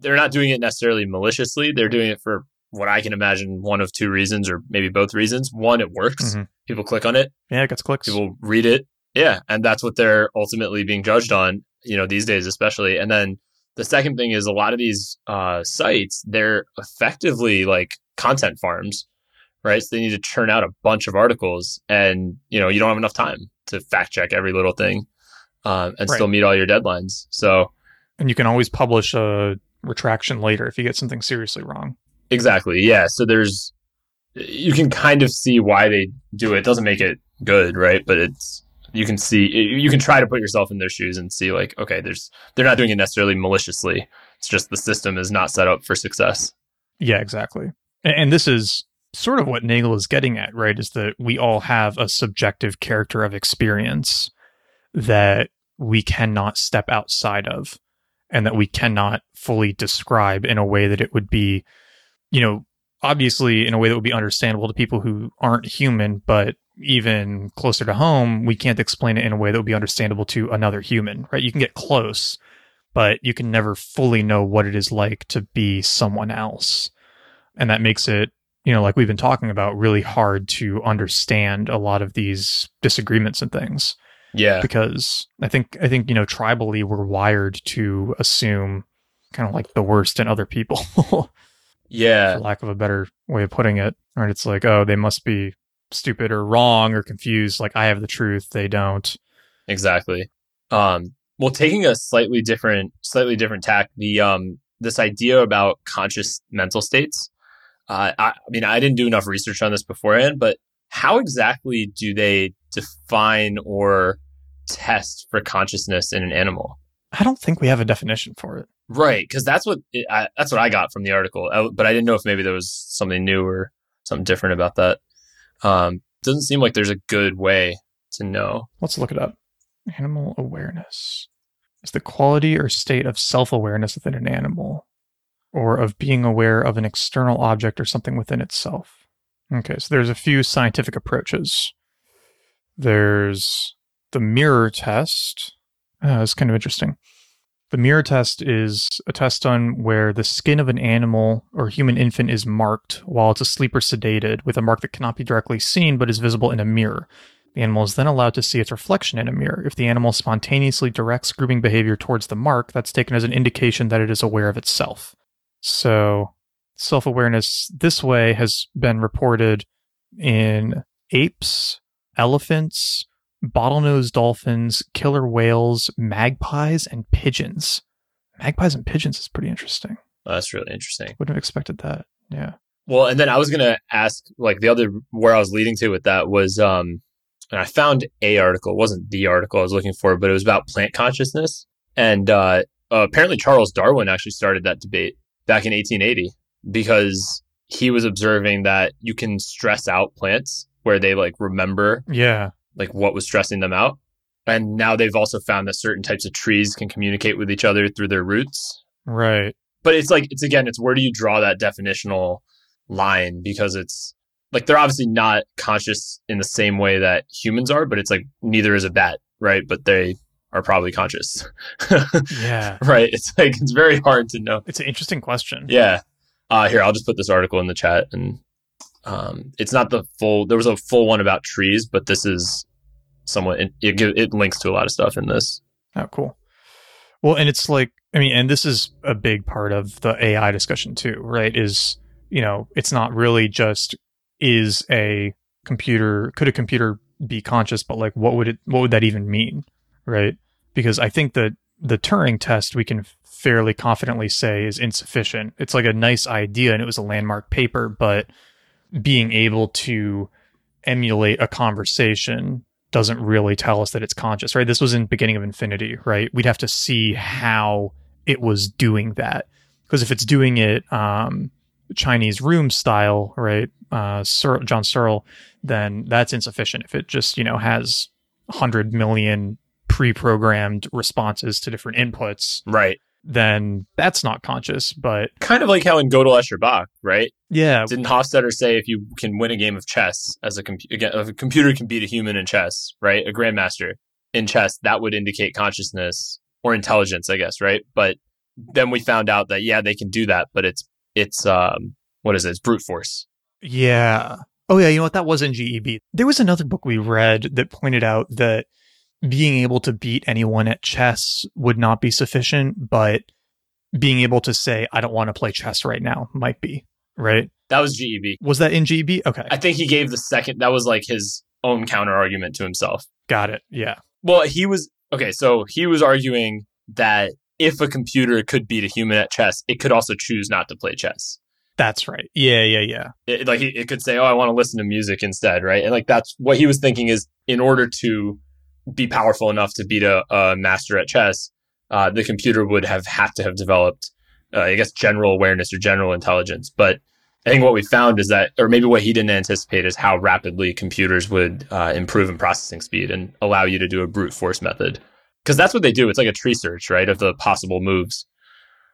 [SPEAKER 1] they're not doing it necessarily maliciously. They're doing it for what I can imagine one of two reasons, or maybe both reasons. One, it works.
[SPEAKER 2] Mm-hmm.
[SPEAKER 1] People click on it.
[SPEAKER 2] Yeah, it gets clicks.
[SPEAKER 1] People read it. Yeah, and that's what they're ultimately being judged on. You know, these days especially. And then the second thing is a lot of these uh, sites they're effectively like content farms, right? So they need to churn out a bunch of articles, and you know, you don't have enough time to fact check every little thing um, and
[SPEAKER 2] Right.
[SPEAKER 1] still meet all your deadlines. So
[SPEAKER 2] and you can always publish a retraction later if you get something seriously wrong.
[SPEAKER 1] Exactly. Yeah. So there's, you can kind of see why they do it. It doesn't make it good, right? But it's, you can see, you can try to put yourself in their shoes and see, like, okay, there's, they're not doing it necessarily maliciously. It's just the system is not set up for success.
[SPEAKER 2] Yeah, exactly. And, and this is sort of what Nagel is getting at, right? Is that we all have a subjective character of experience that we cannot step outside of and that we cannot fully describe in a way that it would be, you know, obviously in a way that would be understandable to people who aren't human, but even closer to home, we can't explain it in a way that would be understandable to another human, right? You can get close, but you can never fully know what it is like to be someone else. And that makes it, you know, like we've been talking about, really hard to understand a lot of these disagreements and things
[SPEAKER 1] Yeah.
[SPEAKER 2] because I think I think you know tribally we're wired to assume kind of like the worst in other people, for
[SPEAKER 1] Yeah.
[SPEAKER 2] lack of a better way of putting it. Right? It's like oh they must be stupid or wrong or confused. Like I have the truth, they don't.
[SPEAKER 1] Exactly. Um, well, taking a slightly different, slightly different tack, the um, this idea about conscious mental states. Uh, I, I mean, I didn't do enough research on this beforehand, but how exactly do they define or test for consciousness in an animal?
[SPEAKER 2] I don't think we have a definition for it.
[SPEAKER 1] Right, because that's what it, I, that's what I got from the article. I, but I didn't know if maybe there was something new or something different about that. Um, doesn't seem like there's a good way to know.
[SPEAKER 2] Let's look it up. Animal awareness is the quality or state of self awareness within an animal or of being aware of an external object or something within itself. Okay, so there's a few scientific approaches. There's the mirror test. Uh, it's kind of interesting. The mirror test is a test done where the skin of an animal or human infant is marked while it's asleep or sedated with a mark that cannot be directly seen but is visible in a mirror. The animal is then allowed to see its reflection in a mirror. If the animal spontaneously directs grooming behavior towards the mark, that's taken as an indication that it is aware of itself. So, self awareness this way has been reported in apes, elephants, bottlenose dolphins, killer whales, magpies, and pigeons. Magpies and pigeons is pretty interesting.
[SPEAKER 1] That's really interesting.
[SPEAKER 2] Wouldn't have expected that. Yeah.
[SPEAKER 1] Well, and then I was gonna ask, like the other where I was leading to with that was, um, and I found a article. It wasn't the article I was looking for, but it was about plant consciousness. And uh, uh, apparently, Charles Darwin actually started that debate back in 1880 because he was observing that you can stress out plants where they like remember
[SPEAKER 2] Yeah.
[SPEAKER 1] Like what was stressing them out. And now they've also found that certain types of trees can communicate with each other through their roots.
[SPEAKER 2] Right.
[SPEAKER 1] But it's like it's again, it's where do you draw that definitional line because it's like they're obviously not conscious in the same way that humans are, but it's like neither is a bat, right? But they are probably conscious.
[SPEAKER 2] Yeah.
[SPEAKER 1] right? It's like it's very hard to know.
[SPEAKER 2] It's an interesting question.
[SPEAKER 1] Yeah. Uh, here, I'll just put this article in the chat, and um, it's not the full. There was a full one about trees, but this is somewhat. It, it, it links to a lot of stuff in this.
[SPEAKER 2] Oh, cool. Well, and it's like, I mean, and this is a big part of the AI discussion too, right? Is, you know, it's not really just is a computer, could a computer be conscious, but like, what would it, what would that even mean? Right. Because I think that the Turing test we can fairly confidently say is insufficient. It's like a nice idea and it was a landmark paper, but being able to emulate a conversation doesn't really tell us that it's conscious, right? This was in beginning of infinity, right? We'd have to see how it was doing that. Because if it's doing it um, Chinese room style, right, uh, Searle, John Searle, then that's insufficient. If it just, you know, has 100 million pre-programmed responses to different inputs,
[SPEAKER 1] Right.
[SPEAKER 2] Then that's not conscious. But
[SPEAKER 1] Kind of like how in Gödel Escher Bach, right?
[SPEAKER 2] yeah,
[SPEAKER 1] Didn't Hofstadter say if you can win a game of chess as a, if a computer can beat a human in chess, right? A grandmaster in chess, that would indicate consciousness or intelligence, I guess, right? But then we found out that yeah, they can do that, but it's it's um what is it? It's brute force.
[SPEAKER 2] Yeah. Oh yeah, you know what? That was in GEB. There was another book we read that pointed out that being able to beat anyone at chess would not be sufficient, but being able to say, I don't want to play chess right now might be, right?
[SPEAKER 1] That was GEB.
[SPEAKER 2] Was that in GEB? Okay.
[SPEAKER 1] I think he gave the second. That was like his own counter argument to himself.
[SPEAKER 2] Got it. Yeah.
[SPEAKER 1] Well, he was okay. So he was arguing that if a computer could beat a human at chess, it could also choose not to play chess.
[SPEAKER 2] That's right. Yeah, yeah, yeah.
[SPEAKER 1] It, like it, it could say, "Oh, I want to listen to music instead," right? And like that's what he was thinking is in order to be powerful enough to beat a, a master at chess, uh, the computer would have had to have developed, uh, I guess, general awareness or general intelligence. But I think what we found is that, or maybe what he didn't anticipate, is how rapidly computers would uh, improve in processing speed and allow you to do a brute force method. Because that's what they do. It's like a tree search, right, of the possible moves,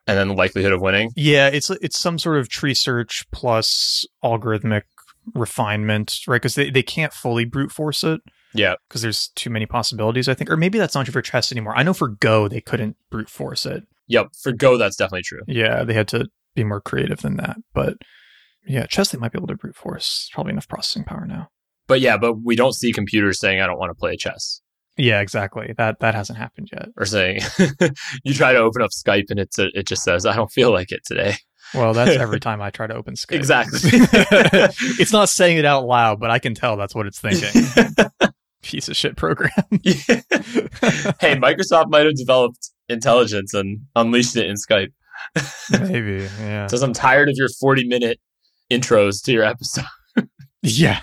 [SPEAKER 1] and then the likelihood of winning.
[SPEAKER 2] Yeah, it's it's some sort of tree search plus algorithmic refinement, right? Because they, they can't fully brute force it.
[SPEAKER 1] Yeah.
[SPEAKER 2] because there's too many possibilities, I think. Or maybe that's not true for chess anymore. I know for Go, they couldn't brute force it.
[SPEAKER 1] Yep. For Go, that's definitely true.
[SPEAKER 2] Yeah, they had to be more creative than that. But yeah, chess, they might be able to brute force. Probably enough processing power now.
[SPEAKER 1] But yeah, but we don't see computers saying, I don't want to play chess.
[SPEAKER 2] Yeah, exactly. That that hasn't happened yet.
[SPEAKER 1] Or saying, you try to open up Skype and it's a, it just says, I don't feel like it today.
[SPEAKER 2] Well, that's every time I try to open Skype.
[SPEAKER 1] Exactly.
[SPEAKER 2] it's not saying it out loud, but I can tell that's what it's thinking. Piece of shit program.
[SPEAKER 1] hey, Microsoft might have developed intelligence and unleashed it in Skype.
[SPEAKER 2] Maybe, yeah.
[SPEAKER 1] Says, I'm tired of your 40 minute intros to your episode.
[SPEAKER 2] Yeah.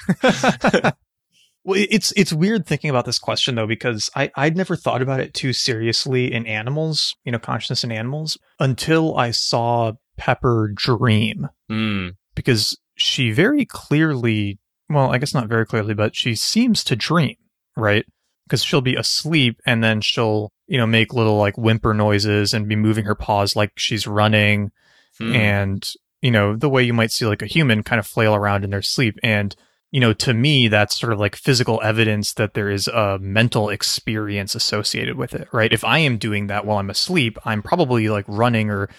[SPEAKER 2] well, it's it's weird thinking about this question though because I I'd never thought about it too seriously in animals, you know, consciousness in animals until I saw Pepper dream
[SPEAKER 1] Hmm.
[SPEAKER 2] because she very clearly, well, I guess not very clearly, but she seems to dream, right? Because she'll be asleep and then she'll, you know, make little like whimper noises and be moving her paws like she's running
[SPEAKER 1] Hmm.
[SPEAKER 2] and you know the way you might see like a human kind of flail around in their sleep and you know to me that's sort of like physical evidence that there is a mental experience associated with it right if i am doing that while i'm asleep i'm probably like running or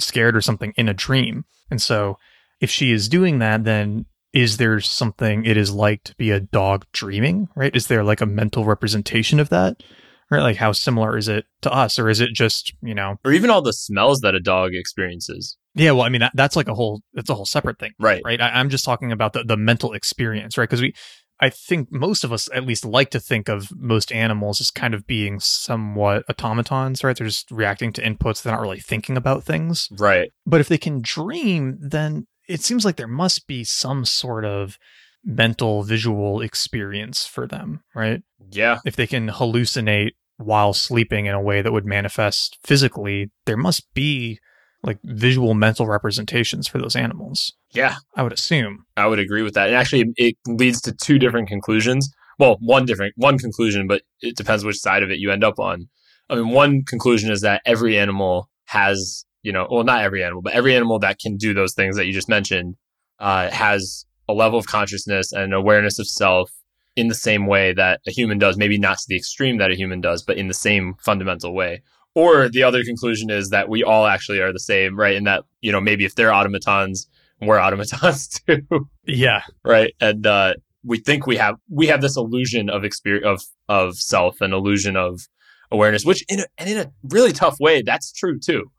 [SPEAKER 2] scared or something in a dream and so if she is doing that then is there something it is like to be a dog dreaming right is there like a mental representation of that right like how similar is it to us or is it just you know
[SPEAKER 1] or even all the smells that a dog experiences.
[SPEAKER 2] yeah, well, I mean that, that's like a whole that's a whole separate thing,
[SPEAKER 1] Right.
[SPEAKER 2] right? I, I'm just talking about the the mental experience, right? Because we, I think most of us at least like to think of most animals as kind of being somewhat automatons, right? They're just reacting to inputs. They're not really thinking about things.
[SPEAKER 1] Right.
[SPEAKER 2] But if they can dream, then it seems like there must be some sort of mental visual experience for them, right?
[SPEAKER 1] Yeah.
[SPEAKER 2] If they can hallucinate while sleeping in a way that would manifest physically, there must be like visual mental representations for those animals.
[SPEAKER 1] Yeah.
[SPEAKER 2] I would assume.
[SPEAKER 1] I would agree with that. And actually, it leads to two different conclusions. Well, one different, one conclusion, but it depends which side of it you end up on. I mean, one conclusion is that every animal has, you know, well, not every animal, but every animal that can do those things that you just mentioned uh, has a level of consciousness and awareness of self in the same way that a human does, maybe not to the extreme that a human does, but in the same fundamental way. Or the other conclusion is that we all actually are the same, right? And that, you know, maybe if they're automatons, we're automatons too.
[SPEAKER 2] Yeah.
[SPEAKER 1] right. And uh, we think we have we have this illusion of experience of of self and illusion of awareness, which in a, and in a really tough way, that's true too.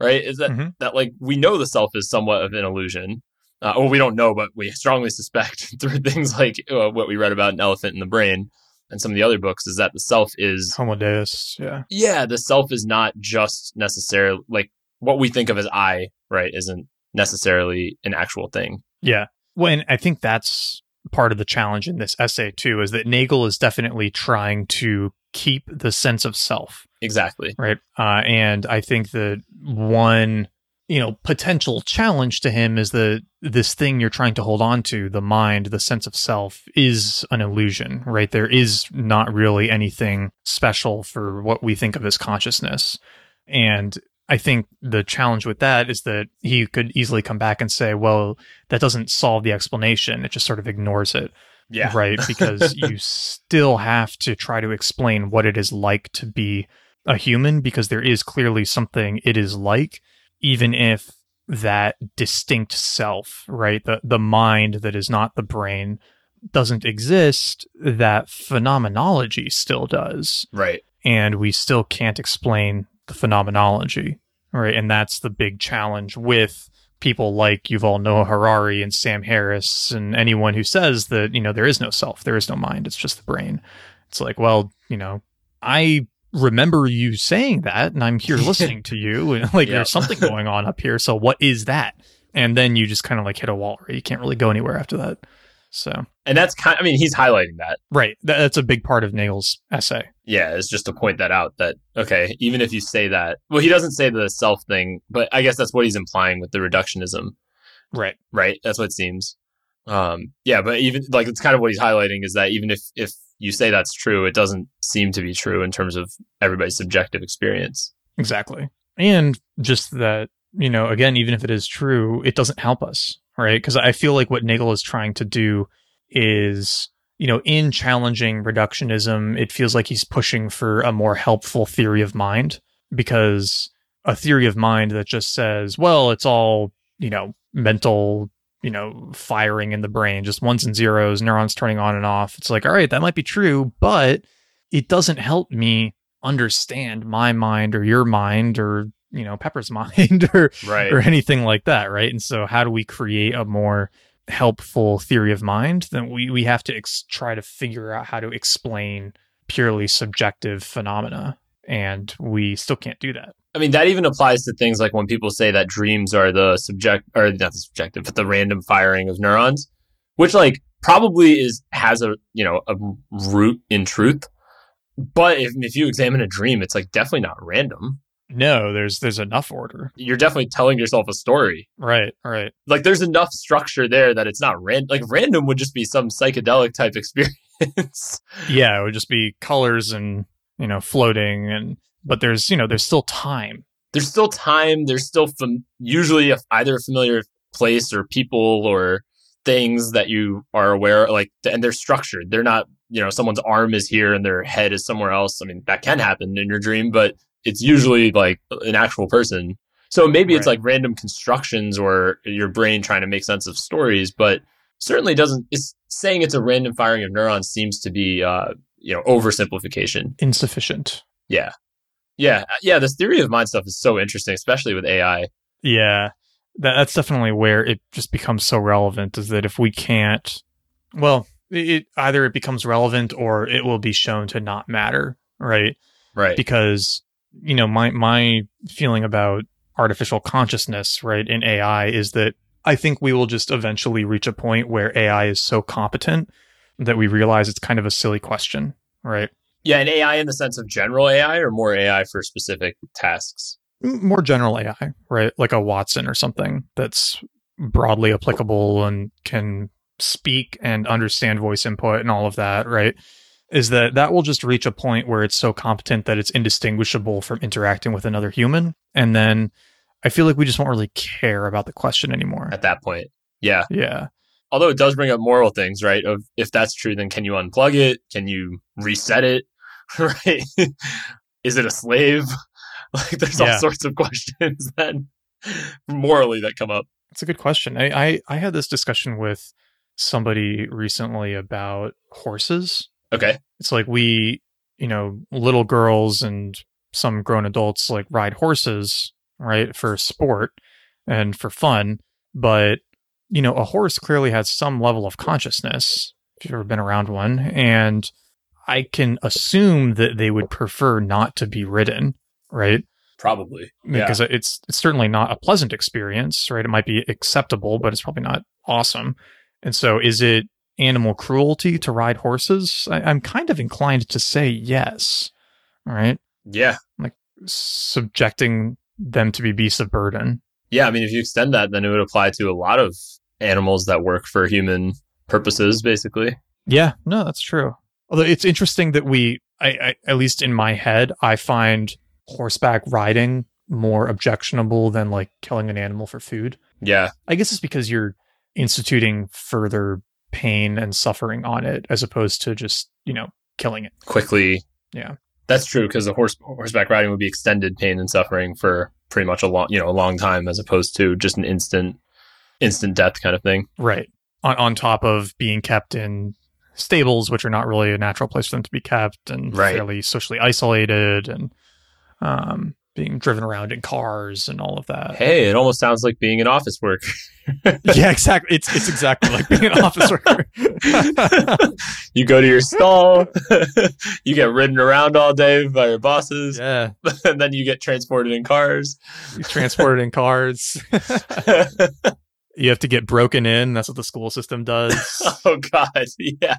[SPEAKER 1] Right? Is that
[SPEAKER 2] Mhm.
[SPEAKER 1] that like we know the self is somewhat of an illusion, uh, or we don't know, but we strongly suspect through things like uh, what we read about an elephant in the brain and some of the other books is that the self is
[SPEAKER 2] Homo Deus. Yeah.
[SPEAKER 1] yeah, the self is not just necessarily like what we think of as I, right? Isn't necessarily an actual thing.
[SPEAKER 2] Yeah. Well, and I think that's part of the challenge in this essay too, is that Nagel is definitely trying to keep the sense of self,
[SPEAKER 1] Exactly.
[SPEAKER 2] right? Uh, and I think that one, you know, potential challenge to him is that this thing you're trying to hold on to, the mind, the sense of self, is an illusion, right? There is not really anything special for what we think of as consciousness. And I think the challenge with that is that he could easily come back and say, well, that doesn't solve the explanation. It just sort of ignores it.
[SPEAKER 1] Yeah.
[SPEAKER 2] Right. Because you still have to try to explain what it is like to be a human, because there is clearly something it is like, even if that distinct self, right? The the mind that is not the brain doesn't exist, that phenomenology still does
[SPEAKER 1] Right.
[SPEAKER 2] and we still can't explain the phenomenology, right? And that's the big challenge with people like Yuval Noah Harari and Sam Harris and anyone who says that, you know, there is no self, there is no mind, it's just the brain. It's like, well, you know, I remember you saying that and I'm here listening to you and like
[SPEAKER 1] Yeah.
[SPEAKER 2] there's something going on up here. So what is that? And then you just kind of like hit a wall, right? You can't really go anywhere after that. So,
[SPEAKER 1] And that's kind I mean, he's highlighting that.
[SPEAKER 2] right. That, that's a big part of Nagel's essay.
[SPEAKER 1] Yeah, it's just to point that out that okay, even if you say that, well, he doesn't say the self thing, but I guess that's what he's implying with the reductionism,
[SPEAKER 2] Right.
[SPEAKER 1] right? That's what it seems. Um, yeah, but even like it's kind of what he's highlighting is that even if if you say that's true, it doesn't seem to be true in terms of everybody's subjective experience.
[SPEAKER 2] Exactly. And just that, you know, again, even if it is true, it doesn't help us, right? Because I feel like what Nagel is trying to do is, you know, in challenging reductionism, it feels like he's pushing for a more helpful theory of mind because a theory of mind that just says, well, it's all, you know, mental, you know, firing in the brain, just ones and zeros, neurons turning on and off. It's like, all right, that might be true, but it doesn't help me understand my mind or your mind or you know pepper's mind or
[SPEAKER 1] Right.
[SPEAKER 2] or anything like that right and so how do we create a more helpful theory of mind then we we have to ex- try to figure out how to explain purely subjective phenomena and we still can't do that
[SPEAKER 1] I mean, that even applies to things like when people say that dreams are the subject, or not the subjective, but the random firing of neurons, which like probably is has a you know a root in truth. But if if you examine a dream, it's like definitely not random.
[SPEAKER 2] no there's there's enough order
[SPEAKER 1] You're definitely telling yourself a story.
[SPEAKER 2] right right
[SPEAKER 1] Like there's enough structure there that it's not random. Like random would just be some psychedelic type experience.
[SPEAKER 2] yeah it would just be colors and you know floating and but there's you know there's still time
[SPEAKER 1] there's still time. There's still fam- usually a, either a familiar place or people or things that you are aware like and they're structured. They're not, you know, someone's arm is here and their head is somewhere else. I mean, that can happen in your dream, but it's usually like an actual person. So maybe it's like random constructions or your brain trying to make sense of stories, but certainly doesn't it's saying it's a random firing of neurons seems to be uh, you know, oversimplification.
[SPEAKER 2] insufficient
[SPEAKER 1] Yeah. Yeah. Uh, yeah. This theory of mind stuff is so interesting, especially with AI.
[SPEAKER 2] Yeah, that, that's definitely where it just becomes so relevant. Is that if we can't, well, it, it either it becomes relevant or it will be shown to not matter, right?
[SPEAKER 1] Right.
[SPEAKER 2] Because you know my my feeling about artificial consciousness, right, in AI is that I think we will just eventually reach a point where AI is so competent that we realize it's kind of a silly question, right?
[SPEAKER 1] Yeah, and AI in the sense of general AI or more AI for specific tasks?
[SPEAKER 2] More general AI, right? Like a Watson or something that's broadly applicable and can speak and understand voice input and all of that, right? Is that that will just reach a point where it's so competent that it's indistinguishable from interacting with another human. And then I feel like we just won't really care about the question anymore.
[SPEAKER 1] At that point. Yeah.
[SPEAKER 2] Yeah.
[SPEAKER 1] Although it does bring up moral things, right? Of if that's true, then can you unplug it? Can you reset it? Right? Is it a slave? Like there's
[SPEAKER 2] Yeah.
[SPEAKER 1] all sorts of questions then morally that come up.
[SPEAKER 2] It's a good question. I, I, I had this discussion with somebody recently about horses.
[SPEAKER 1] Okay.
[SPEAKER 2] It's like we, you know, little girls and some grown adults like ride horses, right, for sport and for fun. But, you know, a horse clearly has some level of consciousness, if you've ever been around one. And I can assume that they would prefer not to be ridden, right?
[SPEAKER 1] Probably. Yeah.
[SPEAKER 2] because it's it's certainly not a pleasant experience, right? It might be acceptable, but it's probably not awesome. And so, is it animal cruelty to ride horses? I, I'm kind of inclined to say yes. Right?
[SPEAKER 1] Yeah.
[SPEAKER 2] Like subjecting them to be beasts of burden.
[SPEAKER 1] Yeah. I mean, if you extend that, then it would apply to a lot of animals that work for human purposes, basically.
[SPEAKER 2] Yeah, no, that's true. Although it's interesting that we, I, I at least in my head, I find horseback riding more objectionable than like killing an animal for food.
[SPEAKER 1] Yeah.
[SPEAKER 2] I guess it's because you're instituting further pain and suffering on it as opposed to just, you know, killing it.
[SPEAKER 1] Quickly.
[SPEAKER 2] Yeah.
[SPEAKER 1] That's true because the horse horseback riding would be extended pain and suffering for pretty much a long, you know, a long time as opposed to just an instant, instant death kind of thing.
[SPEAKER 2] Right. On on top of being kept in stables, which are not really a natural place for them to be kept and
[SPEAKER 1] Right.
[SPEAKER 2] fairly socially isolated and um being driven around in cars and all of that.
[SPEAKER 1] Hey, it almost sounds like being an office work.
[SPEAKER 2] yeah, exactly. It's it's exactly like being an office worker.
[SPEAKER 1] you go to your stall, you get ridden around all day by your bosses,
[SPEAKER 2] yeah.
[SPEAKER 1] and then you get transported in cars.
[SPEAKER 2] You transported in cars. You have to get broken in. That's what the school system does.
[SPEAKER 1] oh God, yeah.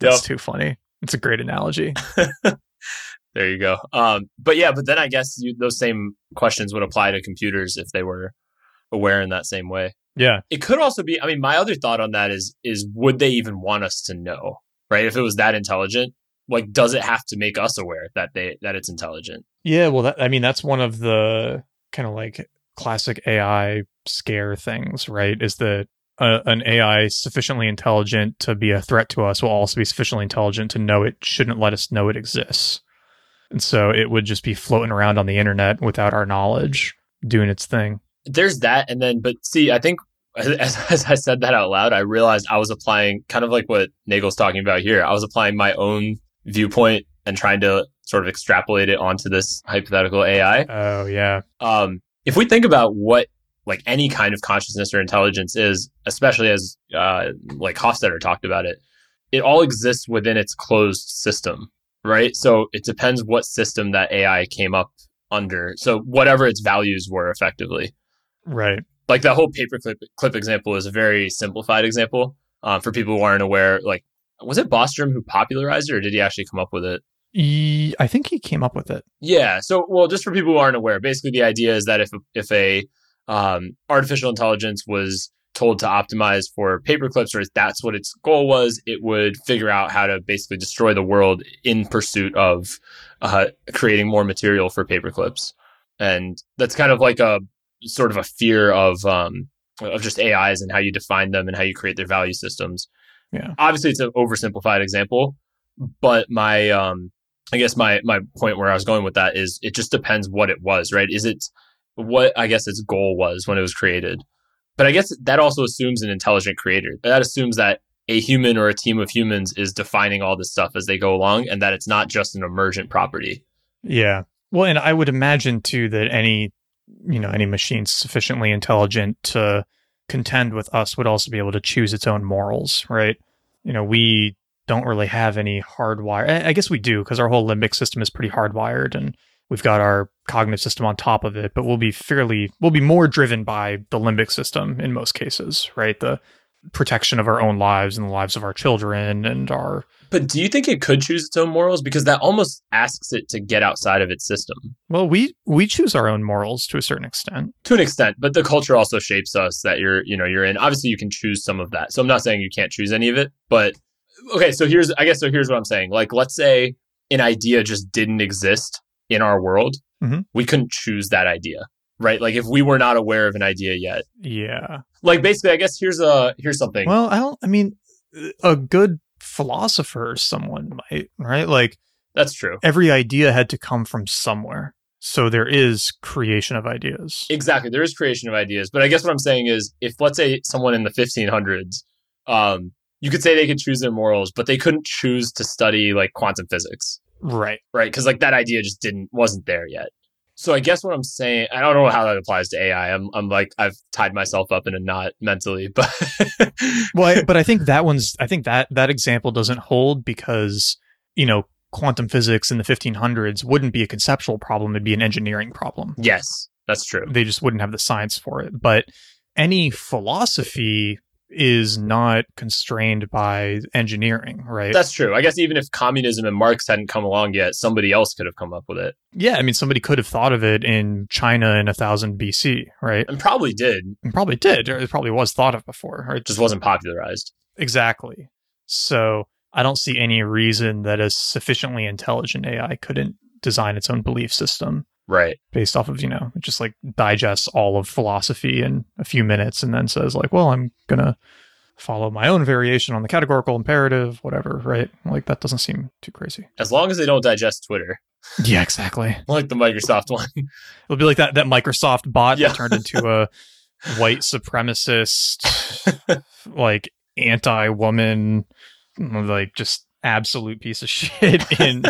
[SPEAKER 2] That's
[SPEAKER 1] Yep.
[SPEAKER 2] too funny. It's a great analogy.
[SPEAKER 1] There you go. Um, but yeah, but then I guess you, those same questions would apply to computers if they were aware in that same way.
[SPEAKER 2] Yeah.
[SPEAKER 1] It could also be. I mean, my other thought on that is is would they even want us to know? Right? If it was that intelligent, like, does it have to make us aware that they that it's intelligent?
[SPEAKER 2] Yeah. Well, that, I mean, that's one of the kind of like classic AI scare things, right? Is that uh, an AI sufficiently intelligent to be a threat to us will also be sufficiently intelligent to know it shouldn't let us know it exists. And so it would just be floating around on the internet without our knowledge doing its thing.
[SPEAKER 1] there's that and then but see i think as, as i said that out loud i realized i was applying kind of like what nagel's talking about here i was applying my own viewpoint and trying to sort of extrapolate it onto this hypothetical ai
[SPEAKER 2] Oh, yeah.
[SPEAKER 1] um, if we think about what like any kind of consciousness or intelligence is especially as uh, like hofstadter talked about it it all exists within its closed system right so it depends what system that ai came up under so whatever its values were effectively
[SPEAKER 2] Right.
[SPEAKER 1] like that whole paperclip clip example is a very simplified example uh, for people who aren't aware. Like, was it Bostrom who popularized it, or did he actually come up with it?
[SPEAKER 2] E- I think he came up with it.
[SPEAKER 1] Yeah. So, well, just for people who aren't aware, basically the idea is that if if a um, artificial intelligence was told to optimize for paperclips, or if that's what its goal was, it would figure out how to basically destroy the world in pursuit of uh, creating more material for paperclips. And that's kind of like a sort of a fear of um, of just AIs and how you define them and how you create their value systems.
[SPEAKER 2] Yeah.
[SPEAKER 1] Obviously, it's an oversimplified example, but my um, I guess my my point where I was going with that is it just depends what it was, right? Is it what I guess its goal was when it was created? But I guess that also assumes an intelligent creator. That assumes that a human or a team of humans is defining all this stuff as they go along and that it's not just an emergent property.
[SPEAKER 2] Yeah. Well, and I would imagine too that any, you know, any machine sufficiently intelligent to contend with us would also be able to choose its own morals, right? You know, we don't really have any hardwire. I I guess we do because our whole limbic system is pretty hardwired and We've got our cognitive system on top of it, but we'll be fairly, we'll be more driven by the limbic system in most cases, right? The protection of our own lives and the lives of our children and our.
[SPEAKER 1] But do you think it could choose its own morals? Because that almost asks it to get outside of its system.
[SPEAKER 2] Well, we we choose our own morals to a certain extent.
[SPEAKER 1] To an extent, but the culture also shapes us that you're, you know, you're in. Obviously, you can choose some of that. So I'm not saying you can't choose any of it, but okay. So here's, I guess, so here's what I'm saying. Like, let's say an idea just didn't exist in our world,
[SPEAKER 2] Mhm.
[SPEAKER 1] we couldn't choose that idea, right? Like if we were not aware of an idea yet,
[SPEAKER 2] Yeah.
[SPEAKER 1] like basically, I guess here's a here's something.
[SPEAKER 2] Well, I don't. I mean, a good philosopher, someone might, right? Like
[SPEAKER 1] That's true.
[SPEAKER 2] every idea had to come from somewhere. So there is creation of ideas.
[SPEAKER 1] Exactly. There is creation of ideas, but I guess what I'm saying is, if let's say someone in the 1500s, um, you could say they could choose their morals, but they couldn't choose to study like quantum physics,
[SPEAKER 2] Right.
[SPEAKER 1] right? Because like that idea just didn't wasn't there yet. So I guess what I'm saying, I don't know how that applies to AI. I'm I'm like I've tied myself up in a knot mentally, but
[SPEAKER 2] Well, I, but I think that one's. I think that that example doesn't hold because you know quantum physics in the 1500s wouldn't be a conceptual problem; it'd be an engineering problem.
[SPEAKER 1] yes, that's true.
[SPEAKER 2] They just wouldn't have the science for it. But any philosophy is not constrained by engineering, right?
[SPEAKER 1] That's true. I guess even if communism and Marx hadn't come along yet, somebody else could have come up with it,
[SPEAKER 2] yeah, I mean, somebody could have thought of it in China in a thousand BC, right?
[SPEAKER 1] and probably did.
[SPEAKER 2] And probably did, or it probably was thought of before, right?
[SPEAKER 1] It just wasn't popularized.
[SPEAKER 2] Exactly. So I don't see any reason that a sufficiently intelligent AI couldn't design its own belief system
[SPEAKER 1] Right.
[SPEAKER 2] based off of, you know, just like digests all of philosophy in a few minutes and then says, like, well, I'm going to follow my own variation on the categorical imperative, whatever, right? Like, that doesn't seem too crazy.
[SPEAKER 1] As long as they don't digest Twitter,
[SPEAKER 2] Yeah, exactly.
[SPEAKER 1] like the Microsoft one.
[SPEAKER 2] It'll be like that, that Microsoft bot
[SPEAKER 1] Yeah.
[SPEAKER 2] that turned into a white supremacist, like anti woman, like just absolute piece of shit in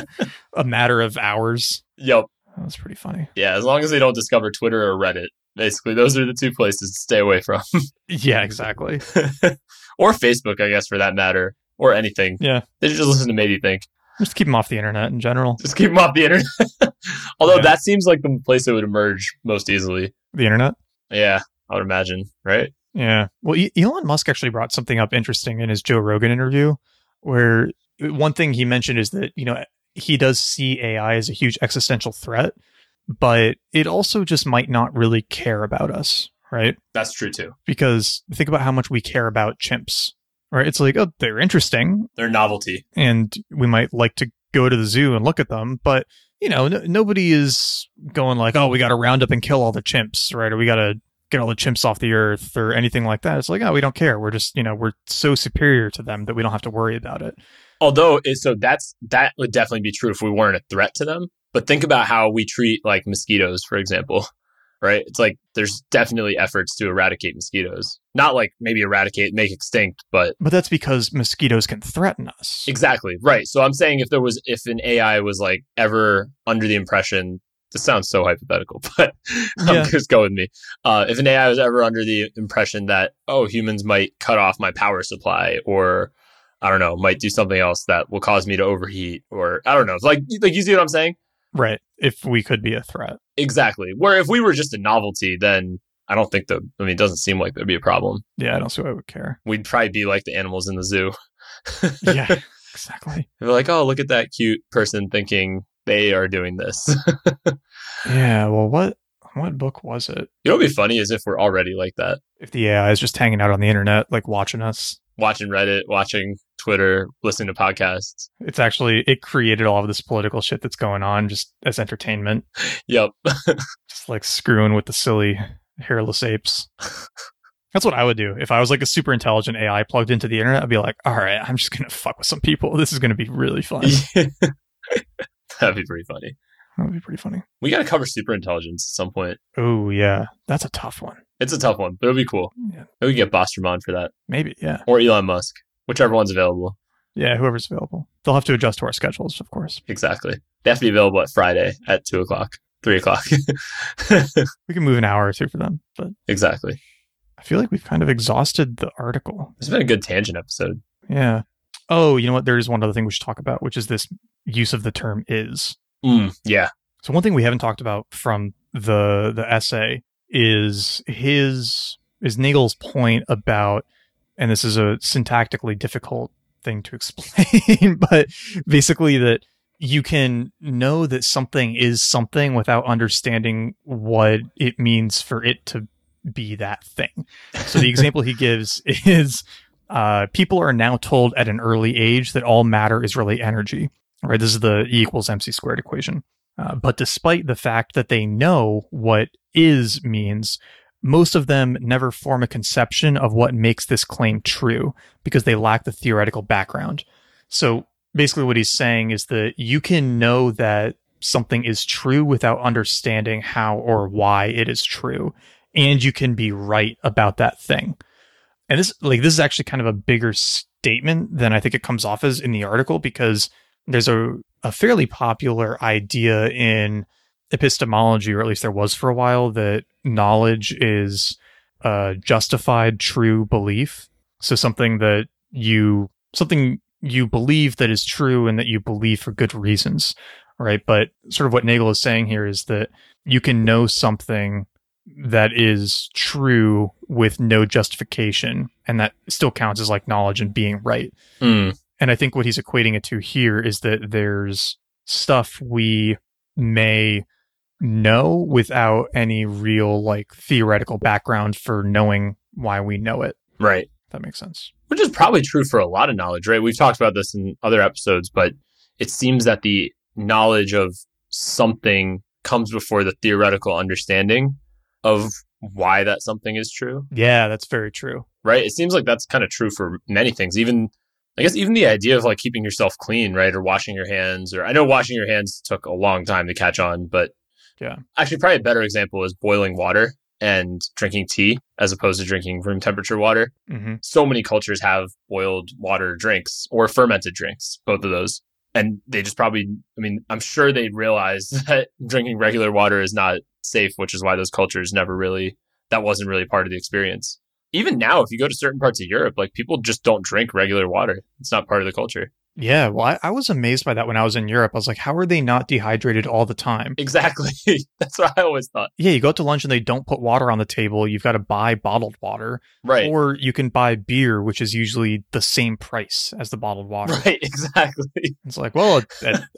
[SPEAKER 2] a matter of hours.
[SPEAKER 1] yep.
[SPEAKER 2] That was pretty funny.
[SPEAKER 1] Yeah. As long as they don't discover Twitter or Reddit, basically, those are the two places to stay away from.
[SPEAKER 2] Yeah, exactly.
[SPEAKER 1] or Facebook, I guess, for that matter, or anything.
[SPEAKER 2] Yeah.
[SPEAKER 1] They should just listen to Made You Think.
[SPEAKER 2] Just keep them off the internet in general.
[SPEAKER 1] Just keep them off the internet. Although
[SPEAKER 2] Yeah.
[SPEAKER 1] that seems like the place that would emerge most easily.
[SPEAKER 2] The internet?
[SPEAKER 1] Yeah, I would imagine, right?
[SPEAKER 2] Yeah. Well, E- Elon Musk actually brought something up interesting in his Joe Rogan interview, where uh, one thing he mentioned is that, you know, he does see AI as a huge existential threat, but it also just might not really care about us, right?
[SPEAKER 1] That's true too.
[SPEAKER 2] Because think about how much we care about chimps, right? It's like, oh, they're interesting
[SPEAKER 1] they're novelty.
[SPEAKER 2] and we might like to go to the zoo and look at them, but you know, nobody is going like, oh, we got to round up and kill all the chimps, right? Or we got to get all the chimps off the earth or anything like that. It's like, oh, we don't care. We're just, you know, we're so superior to them that we don't have to worry about it.
[SPEAKER 1] Although, so that's that would definitely be true if we weren't a threat to them. But think about how we treat like mosquitoes, for example, right? It's like there's definitely efforts to eradicate mosquitoes. Not like maybe eradicate, make extinct, but
[SPEAKER 2] But that's because mosquitoes can threaten us.
[SPEAKER 1] exactly right. So I'm saying if there was, if an AI was like ever under the impression, this sounds so hypothetical, but
[SPEAKER 2] Yeah.
[SPEAKER 1] just go with me. Uh, if an AI was ever under the impression that oh humans might cut off my power supply or I don't know might do something else that will cause me to overheat or I don't know like like you see what I'm saying
[SPEAKER 2] Right. If we could be a threat.
[SPEAKER 1] exactly. Where if we were just a novelty, then I don't think the I mean it doesn't seem like there'd be a problem.
[SPEAKER 2] Yeah, I don't see why I would care.
[SPEAKER 1] We'd probably be like the animals in the zoo.
[SPEAKER 2] Yeah, exactly.
[SPEAKER 1] They're like oh look at that cute person thinking they are doing this.
[SPEAKER 2] Yeah. Well, what what book was it?
[SPEAKER 1] you know what'd be funny is if we're already like that.
[SPEAKER 2] If the AI is just hanging out on the internet, like watching us,
[SPEAKER 1] watching Reddit, watching Twitter, listening to podcasts.
[SPEAKER 2] it's actually it created all of this political shit that's going on just as entertainment,
[SPEAKER 1] Yep.
[SPEAKER 2] just like screwing with the silly hairless apes. That's what I would do if I was like a super intelligent AI plugged into the internet. I'd be like, all right, I'm just gonna fuck with some people. This is gonna be really fun.
[SPEAKER 1] That'd be pretty funny.
[SPEAKER 2] That'd be pretty funny.
[SPEAKER 1] We got to cover super intelligence at some point.
[SPEAKER 2] Oh yeah, that's a tough one.
[SPEAKER 1] It's a tough one, but it'll be cool.
[SPEAKER 2] Yeah.
[SPEAKER 1] Maybe we get Bostrom on for that,
[SPEAKER 2] Maybe yeah,
[SPEAKER 1] or Elon Musk, whichever one's available.
[SPEAKER 2] yeah. Whoever's available, they'll have to adjust to our schedules, of course.
[SPEAKER 1] Exactly. They have to be available at Friday at two o'clock, three o'clock.
[SPEAKER 2] We can move an hour or two for them, but
[SPEAKER 1] exactly.
[SPEAKER 2] I feel like we've kind of exhausted the article.
[SPEAKER 1] It's been a good tangent episode.
[SPEAKER 2] Yeah. Oh, you know what? There is one other thing we should talk about, which is this use of the term is.
[SPEAKER 1] Mm, yeah.
[SPEAKER 2] So one thing we haven't talked about from the the essay is his is Nagel's point about, and this is a syntactically difficult thing to explain, but basically that you can know that something is something without understanding what it means for it to be that thing. So the example he gives is uh, people are now told at an early age that all matter is really energy. Right? This is the E equals mc squared equation. Uh, but despite the fact that they know what is means, most of them never form a conception of what makes this claim true because they lack the theoretical background. So basically, what he's saying is that you can know that something is true without understanding how or why it is true, and you can be right about that thing. And this, like, this is actually kind of a bigger statement than I think it comes off as in the article because there's a, a fairly popular idea in epistemology, or at least there was for a while, that knowledge is a justified true belief. So something that you something you believe that is true and that you believe for good reasons, right? But sort of what Nagel is saying here is that you can know something that is true with no justification, and that still counts as like knowledge and being right.
[SPEAKER 1] Mm.
[SPEAKER 2] And I think what he's equating it to here is that there's stuff we may know without any real like theoretical background for knowing why we know it.
[SPEAKER 1] Right.
[SPEAKER 2] If that makes sense.
[SPEAKER 1] Which is probably true for a lot of knowledge, right? We've talked about this in other episodes, but it seems that the knowledge of something comes before the theoretical understanding of why that something is true.
[SPEAKER 2] Yeah, that's very true.
[SPEAKER 1] Right? It seems like that's kind of true for many things. Even I guess even the idea of like keeping yourself clean, right? Or washing your hands or I know washing your hands took a long time to catch on, but
[SPEAKER 2] yeah.
[SPEAKER 1] Actually, probably a better example is boiling water and drinking tea as opposed to drinking room temperature water.
[SPEAKER 2] Mm-hmm.
[SPEAKER 1] So many cultures have boiled water drinks or fermented drinks, both of those. And they just probably, I mean, I'm sure they realize that drinking regular water is not safe, which is why those cultures never really, that wasn't really part of the experience. Even now, if you go to certain parts of Europe, like people just don't drink regular water. It's not part of the culture.
[SPEAKER 2] Yeah, well, I, I, was amazed by that when I was in Europe. I was like, how are they not dehydrated all the time?
[SPEAKER 1] Exactly. That's what I always thought.
[SPEAKER 2] Yeah, you go out to lunch and they don't put water on the table. You've got to buy bottled water.
[SPEAKER 1] Right.
[SPEAKER 2] Or you can buy beer, which is usually the same price as the bottled water.
[SPEAKER 1] Right, exactly.
[SPEAKER 2] It's like, well,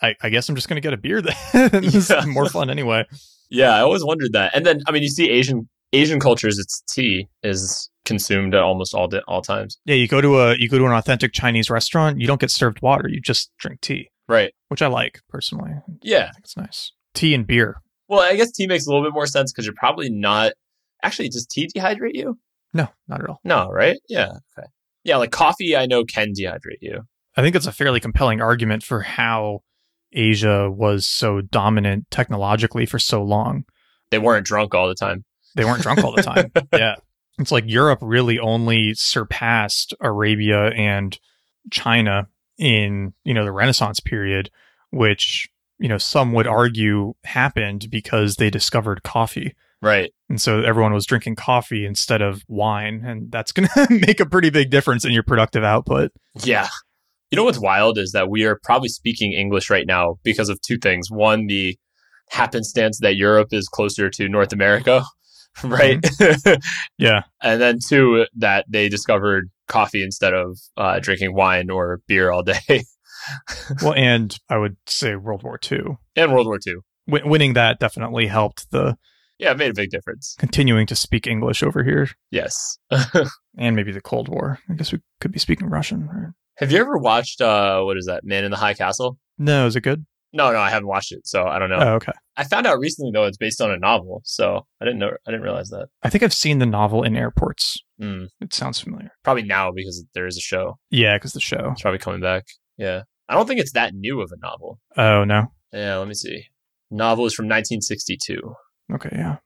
[SPEAKER 2] I, I, guess I'm just going to get a beer then. this yeah. is more fun anyway.
[SPEAKER 1] Yeah, I always wondered that. And then, I mean, you see Asian Asian cultures, it's tea is consumed at almost all di- all times.
[SPEAKER 2] Yeah, you go to a you go to an authentic Chinese restaurant, you don't get served water, you just drink tea.
[SPEAKER 1] Right.
[SPEAKER 2] Which I like personally.
[SPEAKER 1] Yeah,
[SPEAKER 2] it's nice. Tea and beer.
[SPEAKER 1] Well, I guess tea makes a little bit more sense because you're probably not actually. Does tea dehydrate you?
[SPEAKER 2] No, not at all.
[SPEAKER 1] No, right? Yeah. Okay. Yeah, like coffee, I know can dehydrate you.
[SPEAKER 2] I think it's a fairly compelling argument for how Asia was so dominant technologically for so long.
[SPEAKER 1] They weren't drunk all the time.
[SPEAKER 2] They weren't drunk all the time. yeah. It's like Europe really only surpassed Arabia and China in, you know, the Renaissance period, which, you know, some would argue happened because they discovered coffee.
[SPEAKER 1] Right.
[SPEAKER 2] And so everyone was drinking coffee instead of wine. And that's going to make a pretty big difference in your productive output.
[SPEAKER 1] Yeah. You know what's wild is that we are probably speaking English right now because of two things. One, the happenstance that Europe is closer to North America, right?
[SPEAKER 2] Mm-hmm. yeah.
[SPEAKER 1] And then two, that they discovered coffee instead of uh, drinking wine or beer all day.
[SPEAKER 2] well, and I would say World War II.
[SPEAKER 1] And World War II.
[SPEAKER 2] W- winning that definitely helped the.
[SPEAKER 1] Yeah, it made a big difference.
[SPEAKER 2] Continuing to speak English over here.
[SPEAKER 1] Yes.
[SPEAKER 2] and maybe the Cold War. I guess we could be speaking Russian. Right?
[SPEAKER 1] Have you ever watched, uh, what is that, Man in the High Castle?
[SPEAKER 2] No, is it good?
[SPEAKER 1] No, no, I haven't watched it, so I don't know.
[SPEAKER 2] Oh, okay.
[SPEAKER 1] I found out recently though it's based on a novel, so I didn't know. I didn't realize that.
[SPEAKER 2] I think I've seen the novel in airports.
[SPEAKER 1] Mm.
[SPEAKER 2] It sounds familiar.
[SPEAKER 1] Probably now because there is a show.
[SPEAKER 2] Yeah, because the show.
[SPEAKER 1] It's probably coming back. Yeah, I don't think it's that new of a novel.
[SPEAKER 2] Oh no.
[SPEAKER 1] Yeah, let me see. Novel is from 1962.
[SPEAKER 2] Okay, yeah,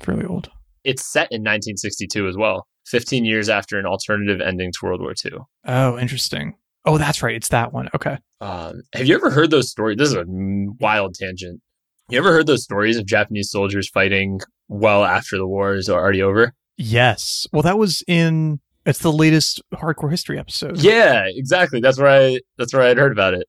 [SPEAKER 2] fairly old.
[SPEAKER 1] It's set in 1962 as well. 15 years after an alternative ending to World War II.
[SPEAKER 2] Oh, interesting. Oh, that's right. It's that one. Okay.
[SPEAKER 1] Um, have you ever heard those stories? This is a wild tangent. You ever heard those stories of Japanese soldiers fighting well after the war is already over?
[SPEAKER 2] Yes. Well, that was in it's the latest hardcore history episode.
[SPEAKER 1] Yeah, exactly. That's where I that's where I had heard about it.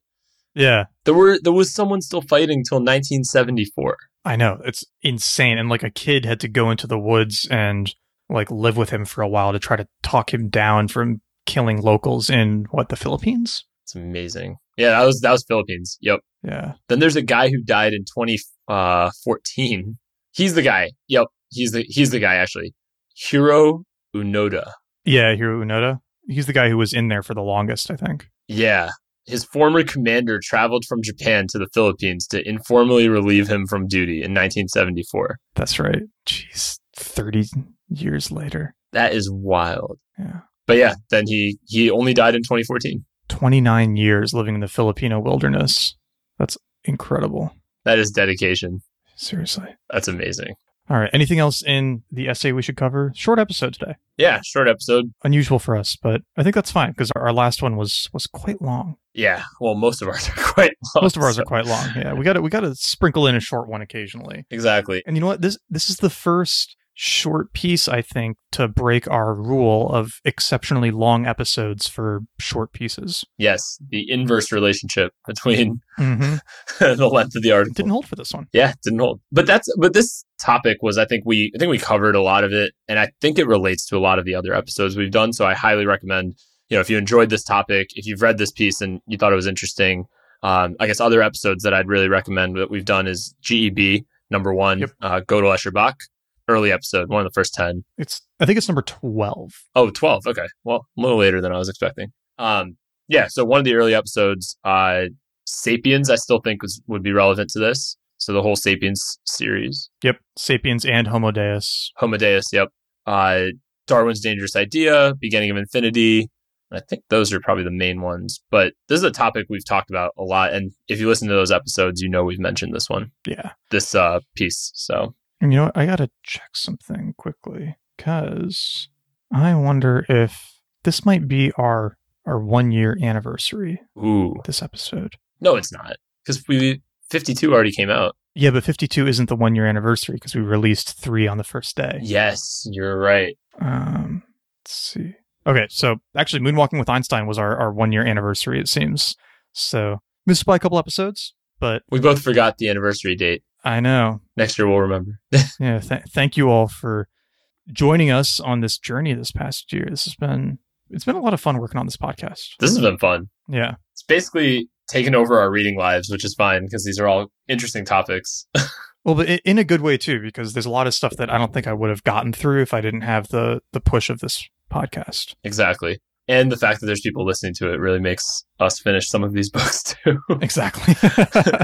[SPEAKER 2] Yeah.
[SPEAKER 1] There were there was someone still fighting till 1974.
[SPEAKER 2] I know. It's insane. And like a kid had to go into the woods and like live with him for a while to try to talk him down from killing locals in what, the Philippines?
[SPEAKER 1] It's amazing. Yeah, that was that was Philippines. Yep.
[SPEAKER 2] Yeah.
[SPEAKER 1] Then there's a guy who died in 2014. Uh, he's the guy. Yep. He's the he's the guy actually. Hiroo Onoda.
[SPEAKER 2] Yeah, Hiroo Onoda. He's the guy who was in there for the longest, I think.
[SPEAKER 1] Yeah. His former commander traveled from Japan to the Philippines to informally relieve him from duty in 1974.
[SPEAKER 2] That's right. Jeez, 30 years later.
[SPEAKER 1] That is wild.
[SPEAKER 2] Yeah.
[SPEAKER 1] But yeah, then he he only died in 2014.
[SPEAKER 2] 29 years living in the Filipino wilderness. That's incredible.
[SPEAKER 1] That is dedication.
[SPEAKER 2] Seriously.
[SPEAKER 1] That's amazing.
[SPEAKER 2] All right. Anything else in the essay we should cover? Short episode today.
[SPEAKER 1] Yeah, short episode.
[SPEAKER 2] Unusual for us, but I think that's fine because our last one was was quite long.
[SPEAKER 1] Yeah, well, most of ours are quite long.
[SPEAKER 2] Most of ours
[SPEAKER 1] so-
[SPEAKER 2] are quite long. Yeah, we got to we got to sprinkle in a short one occasionally.
[SPEAKER 1] Exactly.
[SPEAKER 2] And you know what? This this is the first short piece I think to break our rule of exceptionally long episodes for short pieces.
[SPEAKER 1] Yes, the inverse relationship between
[SPEAKER 2] Mm-hmm.
[SPEAKER 1] the length of the article.
[SPEAKER 2] Didn't hold for this one.
[SPEAKER 1] Yeah, it didn't hold. But that's but this topic was I think we I think we covered a lot of it and I think it relates to a lot of the other episodes we've done. So I highly recommend, you know, if you enjoyed this topic, if you've read this piece and you thought it was interesting, um, I guess other episodes that I'd really recommend that we've done is GEB number one,
[SPEAKER 2] Yep.
[SPEAKER 1] uh, Gödel Escher Bach, early episode, one of the first ten.
[SPEAKER 2] It's I think it's number twelve.
[SPEAKER 1] Oh, 12. Okay. Well, a little later than I was expecting. Um, yeah. So one of the early episodes, uh, Sapiens, I still think was, would be relevant to this. So the whole Sapiens series,
[SPEAKER 2] Yep, Sapiens and Homo Deus.
[SPEAKER 1] Homo Deus. Yep. Uh, Darwin's Dangerous Idea, Beginning of Infinity. I think those are probably the main ones, but this is a topic we've talked about a lot. And if you listen to those episodes, you know, we've mentioned this one,
[SPEAKER 2] Yeah.
[SPEAKER 1] this, uh, piece. So
[SPEAKER 2] And you know what? I gotta check something quickly because I wonder if this might be our our one year anniversary.
[SPEAKER 1] ooh,
[SPEAKER 2] This episode.
[SPEAKER 1] no, it's not because we, 52 already came out.
[SPEAKER 2] Yeah, but 52 isn't the one year anniversary because we released three on the first day.
[SPEAKER 1] Yes, you're right.
[SPEAKER 2] Um, let's see. Okay, so actually, Moonwalking with Einstein was our, our one year anniversary, it seems. So missed by a couple episodes, but
[SPEAKER 1] We both forgot the anniversary date.
[SPEAKER 2] I know.
[SPEAKER 1] Next year we'll remember.
[SPEAKER 2] Yeah, th- thank you all for joining us on this journey this past year. This has been it's been a lot of fun working on this podcast.
[SPEAKER 1] This has been fun.
[SPEAKER 2] Yeah.
[SPEAKER 1] It's basically taken over our reading lives, which is fine because these are all interesting topics.
[SPEAKER 2] Well, but in a good way too, because there's a lot of stuff that I don't think I would have gotten through if I didn't have the the push of this podcast.
[SPEAKER 1] exactly. And the fact that there's people listening to it really makes us finish some of these books too.
[SPEAKER 2] Exactly.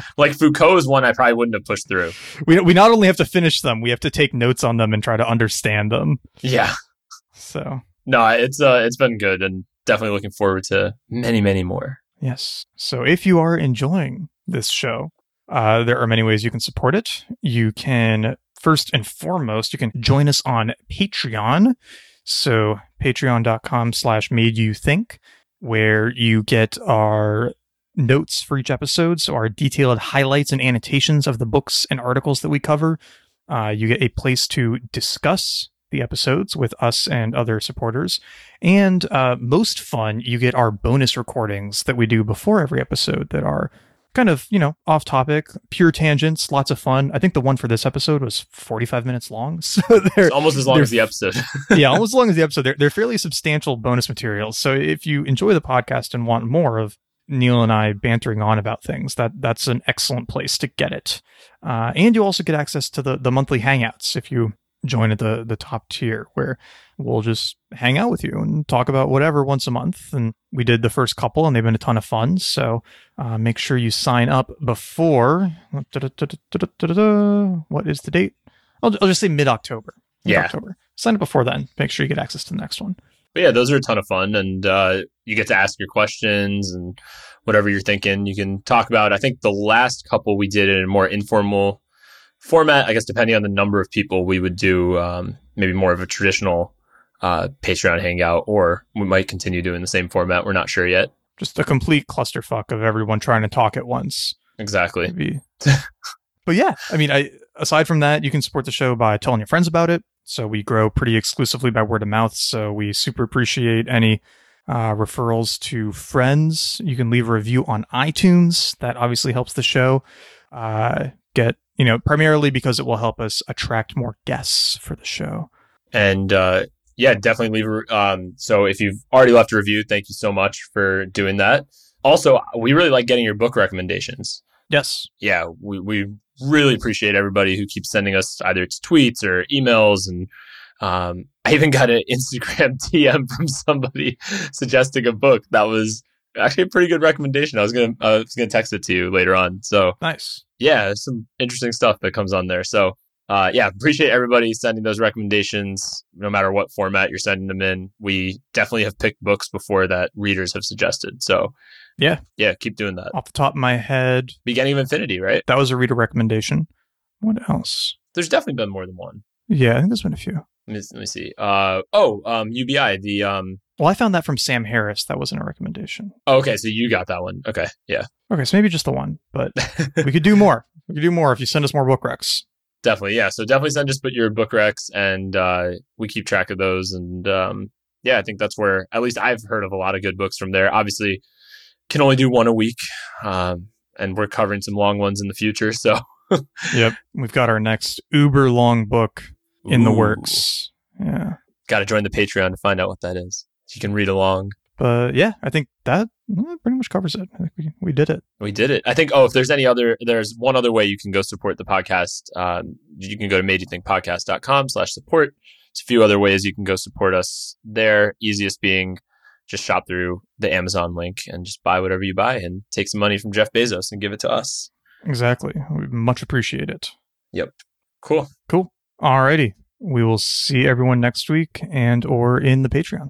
[SPEAKER 1] like Foucault is one I probably wouldn't have pushed through.
[SPEAKER 2] we we not only have to finish them, we have to take notes on them and try to understand them.
[SPEAKER 1] Yeah.
[SPEAKER 2] So
[SPEAKER 1] No, it's uh it's been good and definitely looking forward to many, many more.
[SPEAKER 2] Yes. So if you are enjoying this show, uh, there are many ways you can support it. You can, first and foremost, you can join us on Patreon. So patreon.com slash made you think, where you get our notes for each episode. So our detailed highlights and annotations of the books and articles that we cover. Uh, you get a place to discuss the episodes with us and other supporters. And uh, most fun, you get our bonus recordings that we do before every episode that are kind of, you know, off topic, pure tangents, lots of fun. I think the one for this episode was 45 minutes long. So they're,
[SPEAKER 1] It's almost as long as the episode.
[SPEAKER 2] yeah, almost as long as the episode. They're, they're fairly substantial bonus materials. So if you enjoy the podcast and want more of Neil and I bantering on about things, that that's an excellent place to get it. Uh, and you also get access to the the monthly hangouts if you join at the the top tier, where we'll just hang out with you and talk about whatever once a month. And we did the first couple, and they've been a ton of fun. So uh, make sure you sign up before. What is the date? I'll, I'll just say mid October.
[SPEAKER 1] Yeah.
[SPEAKER 2] October. Sign up before then. Make sure you get access to the next one.
[SPEAKER 1] But yeah, those are a ton of fun, and uh, you get to ask your questions and whatever you're thinking, you can talk about. I think the last couple we did in a more informal format. I guess depending on the number of people, we would do um, maybe more of a traditional uh, Patreon hangout, or we might continue doing the same format. We're not sure yet.
[SPEAKER 2] Just a complete clusterfuck of everyone trying to talk at once.
[SPEAKER 1] Exactly.
[SPEAKER 2] Maybe. but yeah, I mean, I aside from that, you can support the show by telling your friends about it. So we grow pretty exclusively by word of mouth. So we super appreciate any uh, referrals to friends. You can leave a review on iTunes. That obviously helps the show uh, get, you know, primarily because it will help us attract more guests for the show.
[SPEAKER 1] And uh, yeah, definitely leave. A, um, so if you've already left a review, thank you so much for doing that. Also, we really like getting your book recommendations.
[SPEAKER 2] Yes.
[SPEAKER 1] Yeah, we, we really appreciate everybody who keeps sending us either tweets or emails. And um, I even got an Instagram DM from somebody suggesting a book that was actually a pretty good recommendation. I was gonna I was gonna text it to you later on. So
[SPEAKER 2] nice.
[SPEAKER 1] Yeah, some interesting stuff that comes on there. So uh, yeah, appreciate everybody sending those recommendations, no matter what format you're sending them in. We definitely have picked books before that readers have suggested. So
[SPEAKER 2] yeah,
[SPEAKER 1] yeah, keep doing that.
[SPEAKER 2] Off the top of my head,
[SPEAKER 1] Beginning of Infinity, right?
[SPEAKER 2] that was a reader recommendation. What else?
[SPEAKER 1] There's definitely been more than one.
[SPEAKER 2] Yeah, I think there's been a few.
[SPEAKER 1] Let me, let me see. Uh, oh, um, UBI, the um.
[SPEAKER 2] Well, I found that from Sam Harris. That wasn't a recommendation.
[SPEAKER 1] Oh, okay, so you got that one. Okay, yeah.
[SPEAKER 2] Okay, so maybe just the one, but we could do more. We could do more if you send us more book recs.
[SPEAKER 1] Definitely, yeah. So definitely send us but your book recs, and uh, we keep track of those. And um, yeah, I think that's where at least I've heard of a lot of good books from there. Obviously, can only do one a week, um, and we're covering some long ones in the future. So
[SPEAKER 2] yep, we've got our next uber long book in
[SPEAKER 1] Ooh.
[SPEAKER 2] the works. Yeah,
[SPEAKER 1] got to join the Patreon to find out what that is. You can read along.
[SPEAKER 2] but yeah, I think that pretty much covers it. I think we we did it.
[SPEAKER 1] We did it. I think. Oh, if there's any other, there's one other way you can go support the podcast. Um, you can go to madeyouThinkPodcast.com slash support. There's a few other ways you can go support us there. Easiest being just shop through the Amazon link and just buy whatever you buy and take some money from Jeff Bezos and give it to us.
[SPEAKER 2] Exactly. We much appreciate it. Yep.
[SPEAKER 1] Cool.
[SPEAKER 2] Cool. Alrighty. We will see everyone next week and or in the Patreon.